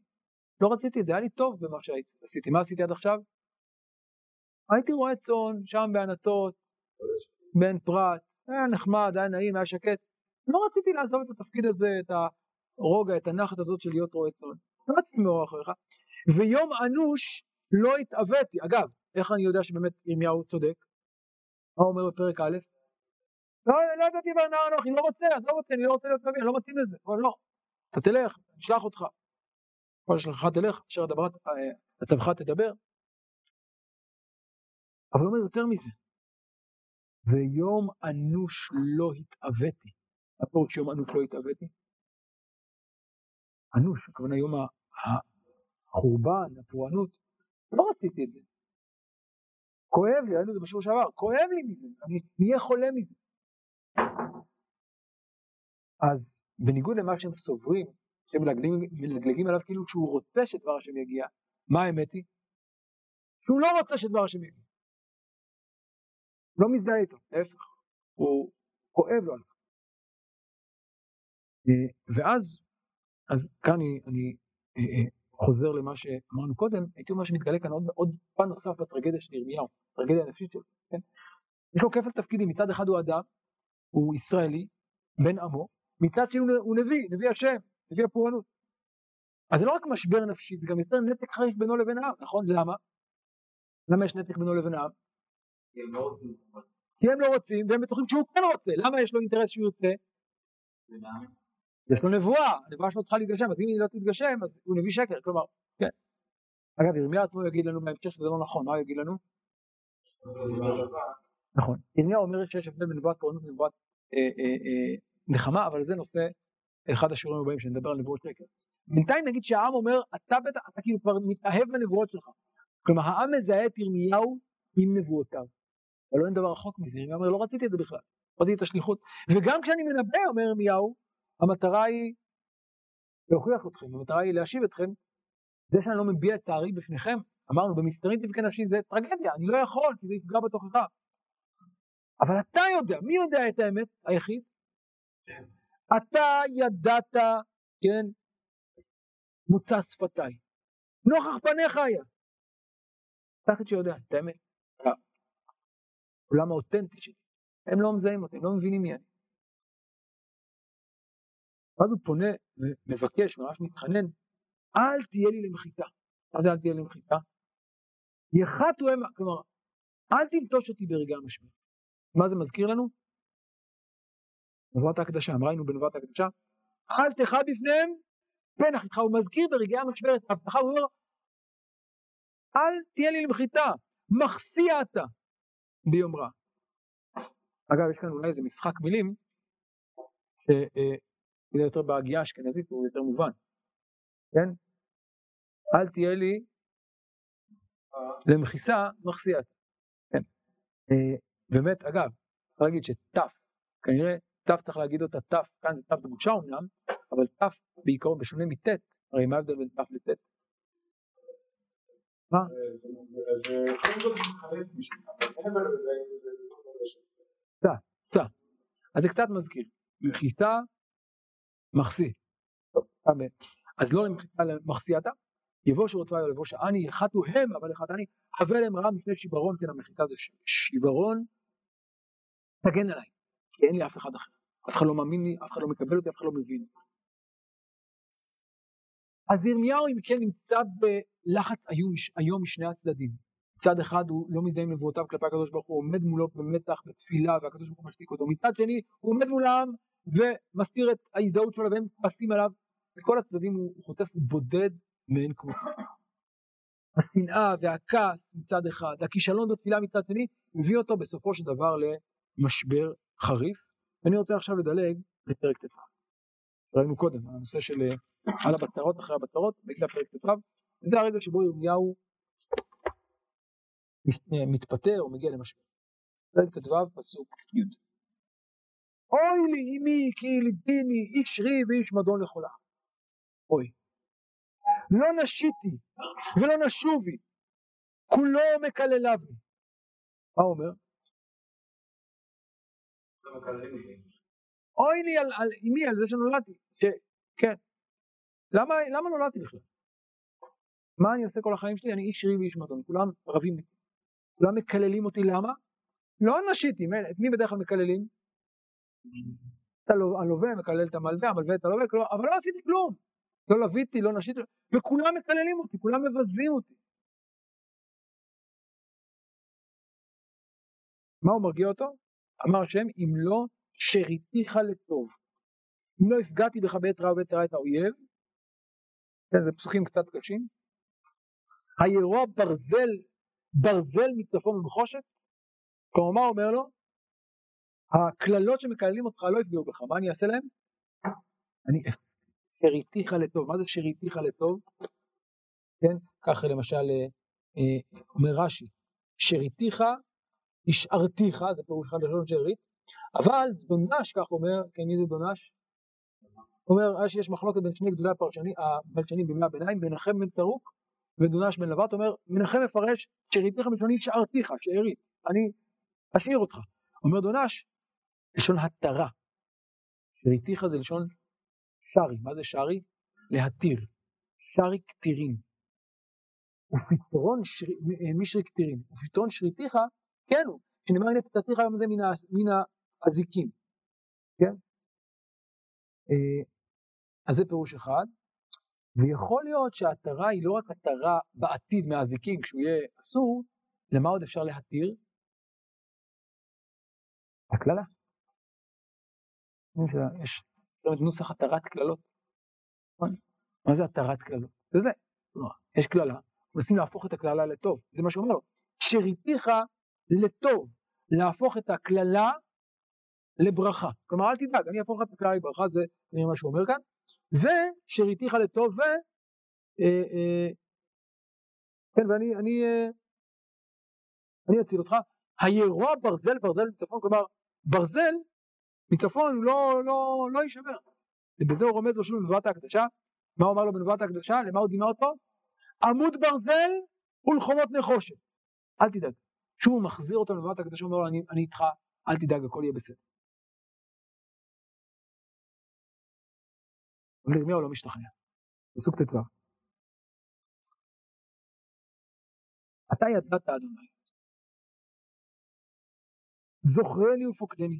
לא רציתי את זה, היה לי טוב במה שעשיתי. מה עשיתי עד עכשיו? הייתי רואה צאן, שם בענתות, בן פרת, היה נחמד, היה נעים, היה שקט. לא רציתי לעזוב את התפקיד הזה, את הרוגע, את הנחת הזאת של להיות רועה צאן. לא רציתי מאור אחריך. ויום אנוש לא התעוויתי. אגב, איך אני יודע שבאמת ירמיהו צודק? מה הוא אומר בפרק א'? לא, לא ידעתי בנער אנוכי, לא רוצה, עזוב אותי, אני לא רוצה להיות נביא, אני לא מתאים לזה. אבל לא, אתה תלך, נשלח אותך. כל שלך תלך, אשר הצווך תדבר. אבל הוא אומר יותר מזה, ויום אנוש לא התאוויתי. מה פירוש יום אנוש לא התאוויתי? אנוש, הכוונה יום החורבן, הפורענות, לא רציתי את זה. כואב לי, ראינו את זה בשיעור שעבר, כואב לי מזה, אני נהיה חולה מזה. אז בניגוד למה שהם סוברים, מלגלגים עליו כאילו שהוא רוצה שדבר השם יגיע, מה האמת היא? שהוא לא רוצה שדבר השם יגיע. לא מזדהה איתו, להפך, הוא כואב לו עליו. אה, ואז, אז כאן אני, אני אה, אה, חוזר למה שאמרנו קודם, הייתי אומר שמתגלה כאן עוד, עוד פן נוסף בטרגדיה של ירמיהו, טרגדיה הנפשית שלו, כן? יש לו כפל תפקידים, מצד אחד הוא אדם, הוא ישראלי, בן עמו, מצד שני הוא נביא, נביא השם, נביא הפורענות. אז זה לא רק משבר נפשי, זה גם יותר נתק חריף בינו לבין העם, נכון? למה? למה יש נתק בינו לבין העם? כי הם לא רוצים, והם בטוחים שהוא כן רוצה. למה יש לו אינטרס שהוא יוצא? יש לו נבואה, הנבואה שלו צריכה להתגשם, אז אם היא לא תתגשם, אז הוא נביא שקר, כלומר, כן. אגב, ירמיה עצמו יגיד לנו בהמשך שזה לא נכון, מה הוא יגיד לנו? נכון. ירמיה אומר שיש הבדל בין נבואת פורענות לנבואת אה, אה, אה, נחמה, אבל זה נושא אחד השיעורים הבאים שנדבר על נבואות שקר. בינתיים נגיד שהעם אומר, אתה בטח, אתה כאילו כבר מתאהב בנבואות שלך. כלומר, העם מזהה את ירמיהו עם נבואותיו. אבל לא אין דבר רחוק מזה, ירמיה אומר, לא רציתי את זה בכלל, רציתי את השליחות. וגם כשאני מנבא, אומר ירמיהו, המטרה היא להוכיח אתכם, המטרה היא להשיב אתכם. זה שאני לא מביע את צערי בפניכם, אמרנו, במסתרין תבכה נפשי זה טרגדיה, אני לא יכול, כי זה יפגע בתוכך. אבל אתה יודע, מי יודע את האמת היחיד? אתה ידעת, כן, מוצא שפתיי. נוכח פניך היה. אתה היחיד שיודע את האמת. העולם האותנטי שלי. הם לא מזהים אותי, הם לא מבינים מי אני. ואז הוא פונה ומבקש, ממש מתחנן, אל תהיה לי למחיתה. מה זה אל תהיה לי למחיתה? יחתו הם, כלומר, אל תנטוש אותי ברגע המשבר. מה זה מזכיר לנו? נבואת ההקדשה, ראינו בנבואת ההקדשה? אל תחד בפניהם פן אחיך, הוא מזכיר ברגעי המשבר את הוא אומר, אל תהיה לי למחיתה, מחסיא אתה ביום רע. אגב, יש כאן אולי איזה משחק מילים, שזה יותר בהגייה האשכנזית, הוא יותר מובן, כן? אל תהיה לי למחיסה, מחסיא אתה. כן. אה, באמת, אגב, צריך להגיד שת', כנראה ת' צריך להגיד אותה ת', כאן זה ת' דגושה אומנם, אבל ת' בעיקרון בשונה מט', הרי מה ההבדל בין ת' לט'? מה? ת', ת', אז זה קצת מזכיר, מחיתה, מחסיא. אז לא למחיתה למחסייתה, שורתווי או לבוא שעני, יחתו הם, אבל יחתני, הווה להם רע מפני שיברון, כן המחיתה זה שיברון, תגן עליי, כי אין לי אף אחד אחר. אף אחד לא מאמין לי, אף אחד לא מקבל אותי, אף אחד לא מבין אותי. אז ירמיהו אם כן נמצא בלחץ איום היום משני הצדדים. מצד אחד הוא לא מזדהה עם נבואותיו כלפי הקדוש ברוך הוא עומד מולו במתח, בתפילה, והקדוש ברוך הוא משתיק אותו. מצד שני הוא עומד מולם ומסתיר את ההזדהות שלו והם כועסים עליו. בכל הצדדים הוא חוטף, הוא בודד מאין כמותו. השנאה והכעס מצד אחד, הכישלון בתפילה מצד שני, מביא אותו בסופו של דבר למשבר חריף. ואני רוצה עכשיו לדלג לפרק ט"ו. ראינו קודם, הנושא של אה, על הבצרות אחרי הבצרות, בגלל פרק ט"ו, וזה הרגע שבו ירמיהו אה, מתפטר או מגיע למשבר. פרק ט"ו, פסוק י' אוי לי אמי כי ליביני איש רי ואיש מדון לכל הארץ. אוי. לא נשיתי ולא נשובי, כולו מקלליו לי. מה אומר? אוי לי על אמי, על זה שנולדתי, כן. למה, למה נולדתי בכלל? מה אני עושה כל החיים שלי? אני איש ריב ואיש מדון, כולם רבים איתי. כולם מקללים אותי, למה? לא נשיתי, את מי בדרך כלל מקללים? הלווה מקלל את המלווה, המלווה את הלווה, אבל לא עשיתי כלום. לא לוויתי, לא נשיתי, וכולם מקללים אותי, כולם מבזים אותי. מה הוא מרגיע אותו? אמר השם, אם לא שריתיך לטוב. אם לא הפגעתי בך בעת רע ובעת צרה את האויב, כן, זה פסוקים קצת קשים, הירוע ברזל, ברזל מצפון ובחושת, כלומר מה אומר לו? הקללות שמקללים אותך לא יפגעו בך, מה אני אעשה להם? אני שריתיך לטוב, מה זה שריתיך לטוב? כן, ככה למשל אה, אה, אומר רש"י, שריתיך השארתיך, זה פירוש אחד לשון שארית, אבל דונש, כך אומר, כן, מי זה דונש? אומר, שיש מחלוקת בין שני גדולי הבלשנים בימי הביניים, מנחם בן צרוק ודונש בן לבט, אומר, מנחם מפרש, שאריתיך מלשוני שארתיך, שארית, אני אשאיר אותך. אומר דונש, לשון התרה. שאריתיך זה לשון שרי, מה זה שרי? להתיר. שרי כתירין. ופתרון שר... משרי כתירין, ופתרון שריתיך, כן הוא, שנאמר הנה פתתיך היום הזה מן האזיקים, כן? אז זה פירוש אחד, ויכול להיות שההתרה היא לא רק התרה בעתיד מהאזיקים כשהוא יהיה אסור, למה עוד אפשר להתיר? הקללה. יש נוסח התרת קללות. נכון? מה זה התרת קללות? זה זה. יש קללה, מנסים להפוך את הקללה לטוב, זה מה שהוא אומר לו, שריתיך לטוב, להפוך את הקללה לברכה. כלומר, אל תדאג, אני אהפוך את הקללה לברכה, זה מה שהוא אומר כאן, ושריתיך לטוב, ו... אה, אה, כן, ואני אני, אה, אני אציל אותך. הירוע ברזל ברזל מצפון, כלומר, ברזל מצפון לא, לא, לא יישבר. ובזה הוא רומז לו שוב בנבואת ההקדשה. מה הוא אמר לו בנבואת ההקדשה? למה הוא דימה אותו? עמוד ברזל ולחומות נחושת. אל תדאג. שוב הוא מחזיר אותו לנבואת ההקדשה, הוא אומר לו, אני, אני איתך, אל תדאג, הכל יהיה בסדר. אבל ירמיהו לא משתכנע. פסוק ט"ו. אתה ידעת, אדוני, זוכרני ופוקדני,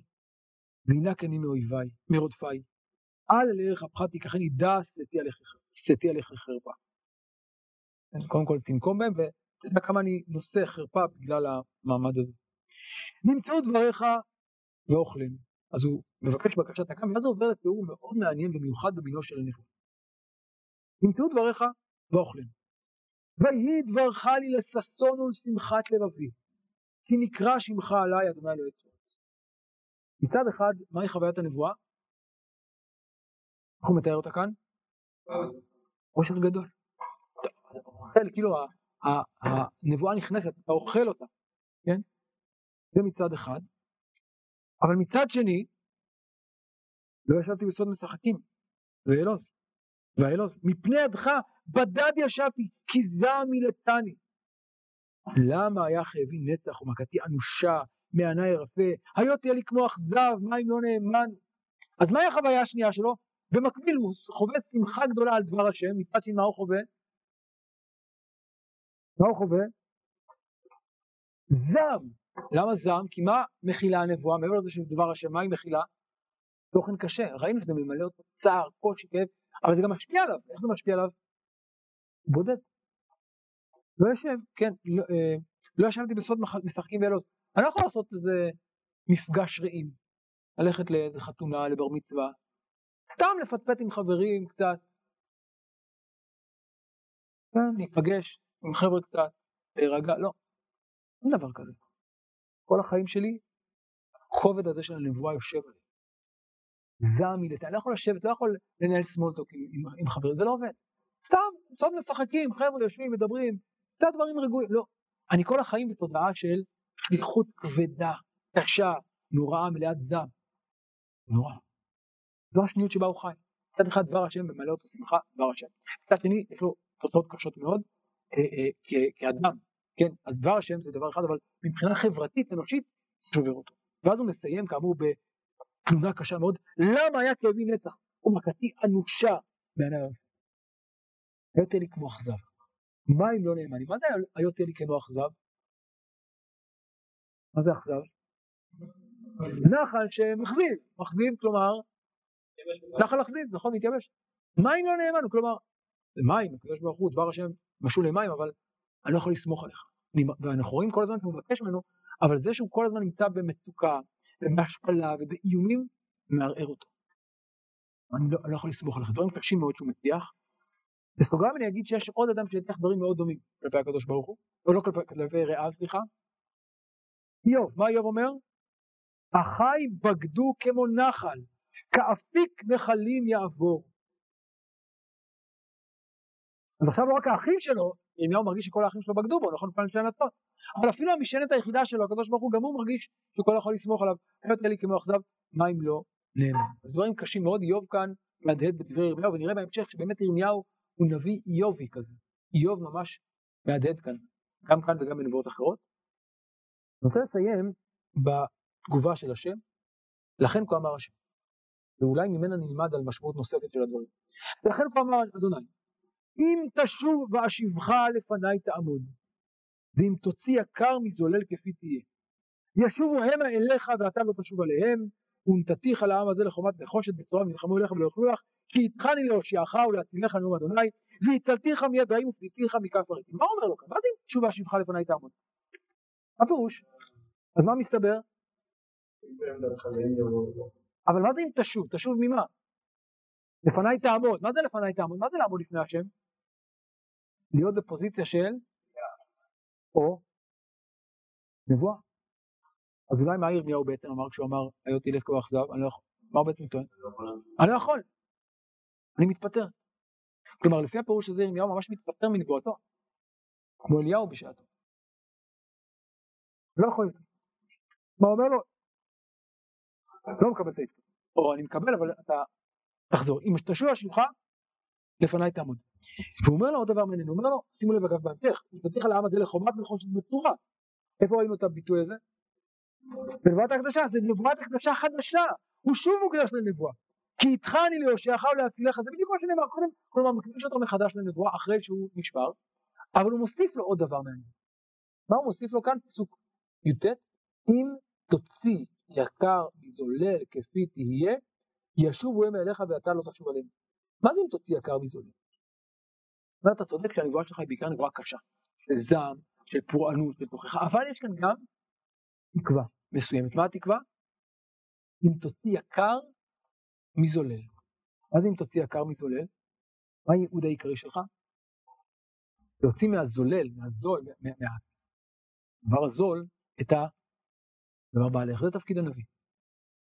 וינקני מאויביי, מרודפיי. אל אליך אפך תיקחני דע שאתי עליך חרפה. כן, קודם כל תנקום בהם, ואתה יודע כמה אני נושא חרפה בגלל המעמד הזה. נמצאו דבריך ואוכלים. אז הוא מבקש בקשת נקם, ואז הוא עובר לתיאור מאוד מעניין ומיוחד במינו של הנבואה. נמצאו דבריך ואוכלים. ויהי דברך לי לששון ולשמחת לבבי, כי נקרא שמך עליי, אדוני אלוהי צבאות. מצד אחד, מהי חוויית הנבואה? איך הוא מתאר אותה כאן? עושר גדול. אוכל, כאילו הנבואה נכנסת, אתה אוכל אותה, כן? זה מצד אחד. אבל מצד שני, לא ישבתי בסוד משחקים, ואלוס, ואלוס, מפני ידך בדד ישבתי, כי זעם מילתני. למה היה חייבי נצח ומכתי אנושה, מענה ירפה, היות תהיה לי כמו אכזב, מה אם לא נאמן? אז מהי החוויה השנייה שלו? במקביל הוא חווה שמחה גדולה על דבר השם, מצד שני מה הוא חווה? מה הוא חווה? זעם. למה זעם? כי מה מכילה הנבואה? מעבר לזה שזה דבר השם, מה היא מכילה? תוכן קשה. ראינו שזה ממלא אותו צער, קושי, כאב, אבל זה גם משפיע עליו. איך זה משפיע עליו? בודד. לא יושב, כן, לא, אה, לא ישבתי בסוד משחקים באלוס. אני לא יכול לעשות איזה מפגש רעים, ללכת לאיזה חתונה, לבר מצווה, סתם לפטפט עם חברים קצת, כן, להיפגש עם חבר'ה קצת, להירגע, לא, אין דבר כזה. כל החיים שלי, הכובד הזה של הנבואה יושב עליי. זעם מלטה, אני לא יכול לשבת, לא יכול לנהל סמולטוק עם, עם, עם חברים, זה לא עובד. סתם, סוד משחקים, חבר'ה יושבים, מדברים, קצת דברים רגועים, לא. אני כל החיים בתודעה של שליחות כבדה, קשה, נוראה, מלאת זעם. נורא. זו השניות שבה הוא חי. מצד אחד דבר השם ממלא אותו שמחה, דבר השם. מצד שני, יש לו תוצאות קשות מאוד אה, אה, כאדם, כן? אז דבר השם זה דבר אחד, אבל מבחינה חברתית, אנושית, שובר אותו. ואז הוא מסיים כאמור בתלונה קשה מאוד, למה היה כאבי נצח ומכתי אנושה בעיני הרב. היה לי כמו אכזב. מה אם לא נאמנים? מה זה היות לי כמו אכזב? מה זה אכזב? נחל שמכזיב, מכזיב כלומר, נחל אכזיב, נכון, מתייבש. מים לא נאמנו, כלומר, מים, הקדוש ברוך הוא, דבר השם משול למים, אבל אני לא יכול לסמוך עליך. ואנחנו רואים כל הזמן שהוא מבקש ממנו, אבל זה שהוא כל הזמן נמצא במצוקה, ובהשפלה ובאיומים, מערער אותו. אני לא, אני לא יכול לסמוך עליך, דברים קשים מאוד שהוא מטיח. בסוגריים אני אגיד שיש עוד אדם שהטיח דברים מאוד דומים כלפי הקדוש ברוך הוא, או לא כלפי, כלפי רעיו, סליחה. איוב, מה איוב אומר? החי בגדו כמו נחל, כאפיק נחלים יעבור. אז עכשיו לא רק האחים שלו, ירמיהו מרגיש שכל האחים שלו בגדו בו, נכון? פעם שלהם לטות. אבל אפילו המשענת היחידה שלו, הקדוש ברוך הוא, גם הוא מרגיש שהוא כל יכול לסמוך עליו, להיות אלי כמו אכזב, מה אם לא נאמן. אז דברים קשים מאוד, איוב כאן מהדהד בדברי ירמיהו, ונראה בהמשך שבאמת ירמיהו הוא נביא איובי כזה. איוב ממש מהדהד כאן, גם כאן וגם בנבואות אחרות. אני רוצה לסיים בתגובה של השם, לכן כה אמר השם. ואולי ממנה נלמד על משמעות נוספת של הדברים. לכן כה אמר אדוני, אם תשוב ואשיבך לפניי תעמוד, ואם תוציא יקר מזולל כפי תהיה. ישובו המה אליך ואתה לא תשוב עליהם, ונתתיך לעם הזה לחומת נחושת בצורה ונלחמו אליך ולא יאכלו לך, כי איתך אני להושיעך ולהצילך נאום אדוני, והצלתיך מיד רעים ופדיתיך מכף הרצים. מה אומר לו כאן? מה זה אם תשוב ואשיבך לפניי תעמוד? מה פירוש? אז מה מסתבר? אבל מה זה אם תשוב? תשוב ממה? לפניי תעמוד. מה זה לפניי תעמוד? מה זה לעמוד לפני השם? להיות בפוזיציה של או נבואה. אז אולי מה ירמיהו בעצם אמר כשהוא אמר היות תלך כוח זהב, אני לא יכול, מה הוא בעצם טוען? אני לא יכול, אני מתפטר. כלומר לפי הפירוש הזה ירמיהו ממש מתפטר מנבואתו, כמו אליהו בשעתו. לא יכול יותר. מה אומר לו? לא מקבל את ההתפטרות. או אני מקבל אבל אתה תחזור. אם תשוע שלך לפניי תעמוד. והוא אומר לו עוד דבר מעניין, הוא אומר לו, שימו לב אגב בהמשך, הוא על העם הזה לחומת נחושת בצורה. איפה ראינו את הביטוי הזה? בנבואת הקדשה, זה נבואת הקדשה חדשה, הוא שוב מוקדש לנבואה. כי איתך אני להושיעך ולהצילך, זה בדיוק מה שנאמר קודם, כלומר מקדיש אותו מחדש לנבואה אחרי שהוא נשבר, אבל הוא מוסיף לו עוד דבר מעניין. מה הוא מוסיף לו כאן? פסוק י"ט, אם תוציא יקר מזולל כפי תהיה, ישובו הם אליך ואתה לא תחשוב עליהם. מה זה אם תוציא יקר מזולל? אתה צודק שהנבואה שלך היא בעיקר נבואה קשה, של זעם, של פורענות, של תוכחה, אבל יש כאן גם תקווה מסוימת. מה התקווה? אם תוציא יקר מזולל. מה זה אם תוציא יקר מזולל? מה הייעוד העיקרי שלך? להוציא מהזולל, מהזול, מהדבר הזול, את הדבר בעלך. זה תפקיד הנביא.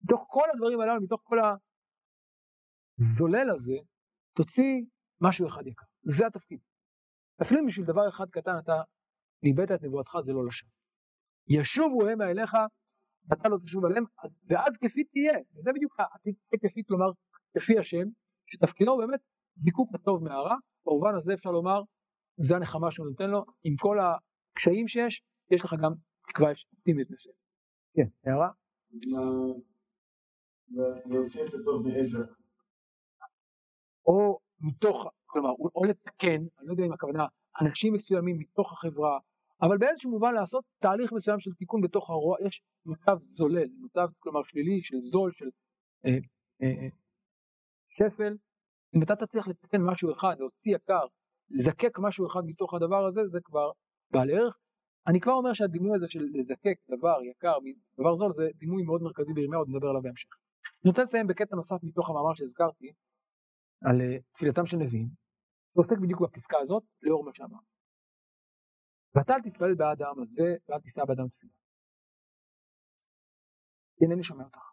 מתוך כל הדברים הללו, מתוך כל הזולל הזה, תוציא משהו אחד יקר. זה התפקיד. אפילו בשביל דבר אחד קטן אתה ניבאת את נבואתך, זה לא לשם. ישובו המה אליך, ואתה לא תשוב עליהם, אז, ואז כפי תהיה, וזה בדיוק העתיד כפי, כלומר, כפי השם, שתפקידו באמת זיקוק הטוב מהרע, במובן הזה אפשר לומר, זה הנחמה שהוא נותן לו, עם כל הקשיים שיש, יש לך גם תקווה יש אופטימית מסוימת. כן, הערה? או מתוך, כלומר, או לתקן, אני לא יודע אם הכוונה, אנשים מסוימים מתוך החברה, אבל באיזשהו מובן לעשות תהליך מסוים של תיקון בתוך הרוע, יש מצב זולל, מצב כלומר שלילי, של זול, של אה, אה, אה, שפל, אם אתה תצליח לתקן משהו אחד, להוציא יקר, לזקק משהו אחד מתוך הדבר הזה, זה כבר בעל ערך. אני כבר אומר שהדימוי הזה של לזקק דבר יקר, דבר זול, זה דימוי מאוד מרכזי בירמיהו, עוד נדבר עליו בהמשך. אני רוצה לסיים בקטע נוסף מתוך המאמר שהזכרתי, על אה, תפילתם של נביאים, שעוסק בדיוק בפסקה הזאת, לאור מה שאמר. ואתה אל תתפלל בעד העם הזה, ואל תישא באדם תפילה. כי אינני שומע אותך.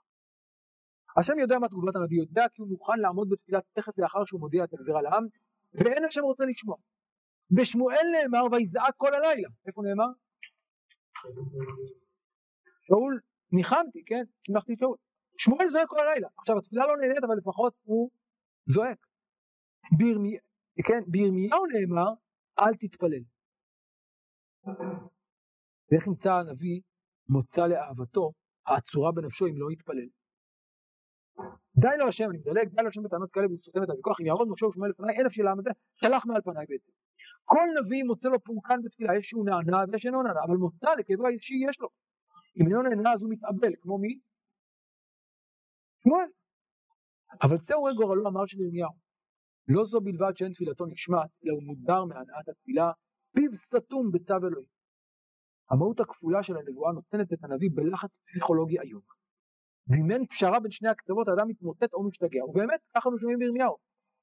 השם יודע מה תגובת הנביא, יודע כי הוא מוכן לעמוד בתפילה תכף לאחר שהוא מודיע את הגזירה לעם, ואין השם רוצה לשמוע. בשמואל נאמר ויזעק כל הלילה. איפה נאמר? שאול, ניחמתי, כן? קימחתי שאול. שמואל זועק כל הלילה. עכשיו התפילה לא נהנית אבל לפחות הוא זועק. בירמי... כן, בירמיהו נאמר אל תתפלל. ואיך ימצא הנביא מוצא לאהבתו העצורה בנפשו אם לא יתפלל. די לו השם, אני מדלג, די לו השם בטענות כאלה והוא סותם את הוויכוח, אם יעמוד משה ושמואל לפניי, אלף של העם הזה, שלח מעל פניי בעצם. כל נביא מוצא לו פורקן בתפילה, יש שהוא נענה ויש אינו נענה, אבל מוצא לכאבו האישי יש לו. אם אינו נענה אז הוא מתאבל, כמו מי? שמואל. אבל צאו רגע גורלו אמר של ירמיהו. לא זו בלבד שאין תפילתו נשמעת, אלא הוא מודר מהנעת התפילה, פיו סתום בצו אלוהים. המהות הכפולה של הנבואה נותנת את הנביא בלחץ פסיכולוגי איום. ואם אין פשרה בין שני הקצוות האדם מתמוטט או משתגע, ובאמת ככה אנחנו שומעים בירמיהו.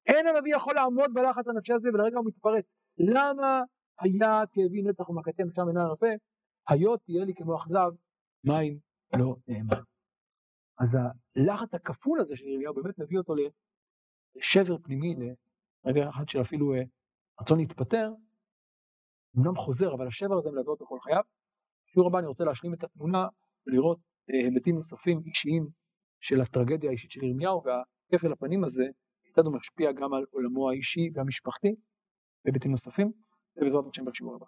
אין הנביא יכול לעמוד בלחץ הנפשי הזה ולרגע הוא מתפרץ. למה היה כאבי נצח ומכתי נפשם אינה רפה? היות תהיה לי כמו אכזב, מים לא נאמן. אז הלחץ הכפול הזה של ירמיהו באמת מביא אותו לשבר פנימי, לרגע אחד של אפילו אה, רצון להתפטר, אמנם חוזר, אבל השבר הזה מלווה אותו כל חייו. בשיעור הבא אני רוצה להשלים את התמונה ולראות אה, היבטים נוספים אישיים של הטרגדיה האישית של ירמיהו, והכפל הפנים הזה, כיצד הוא משפיע גם על עולמו האישי והמשפחתי, והיבטים נוספים, ובעזרת השם בשיעור הבא.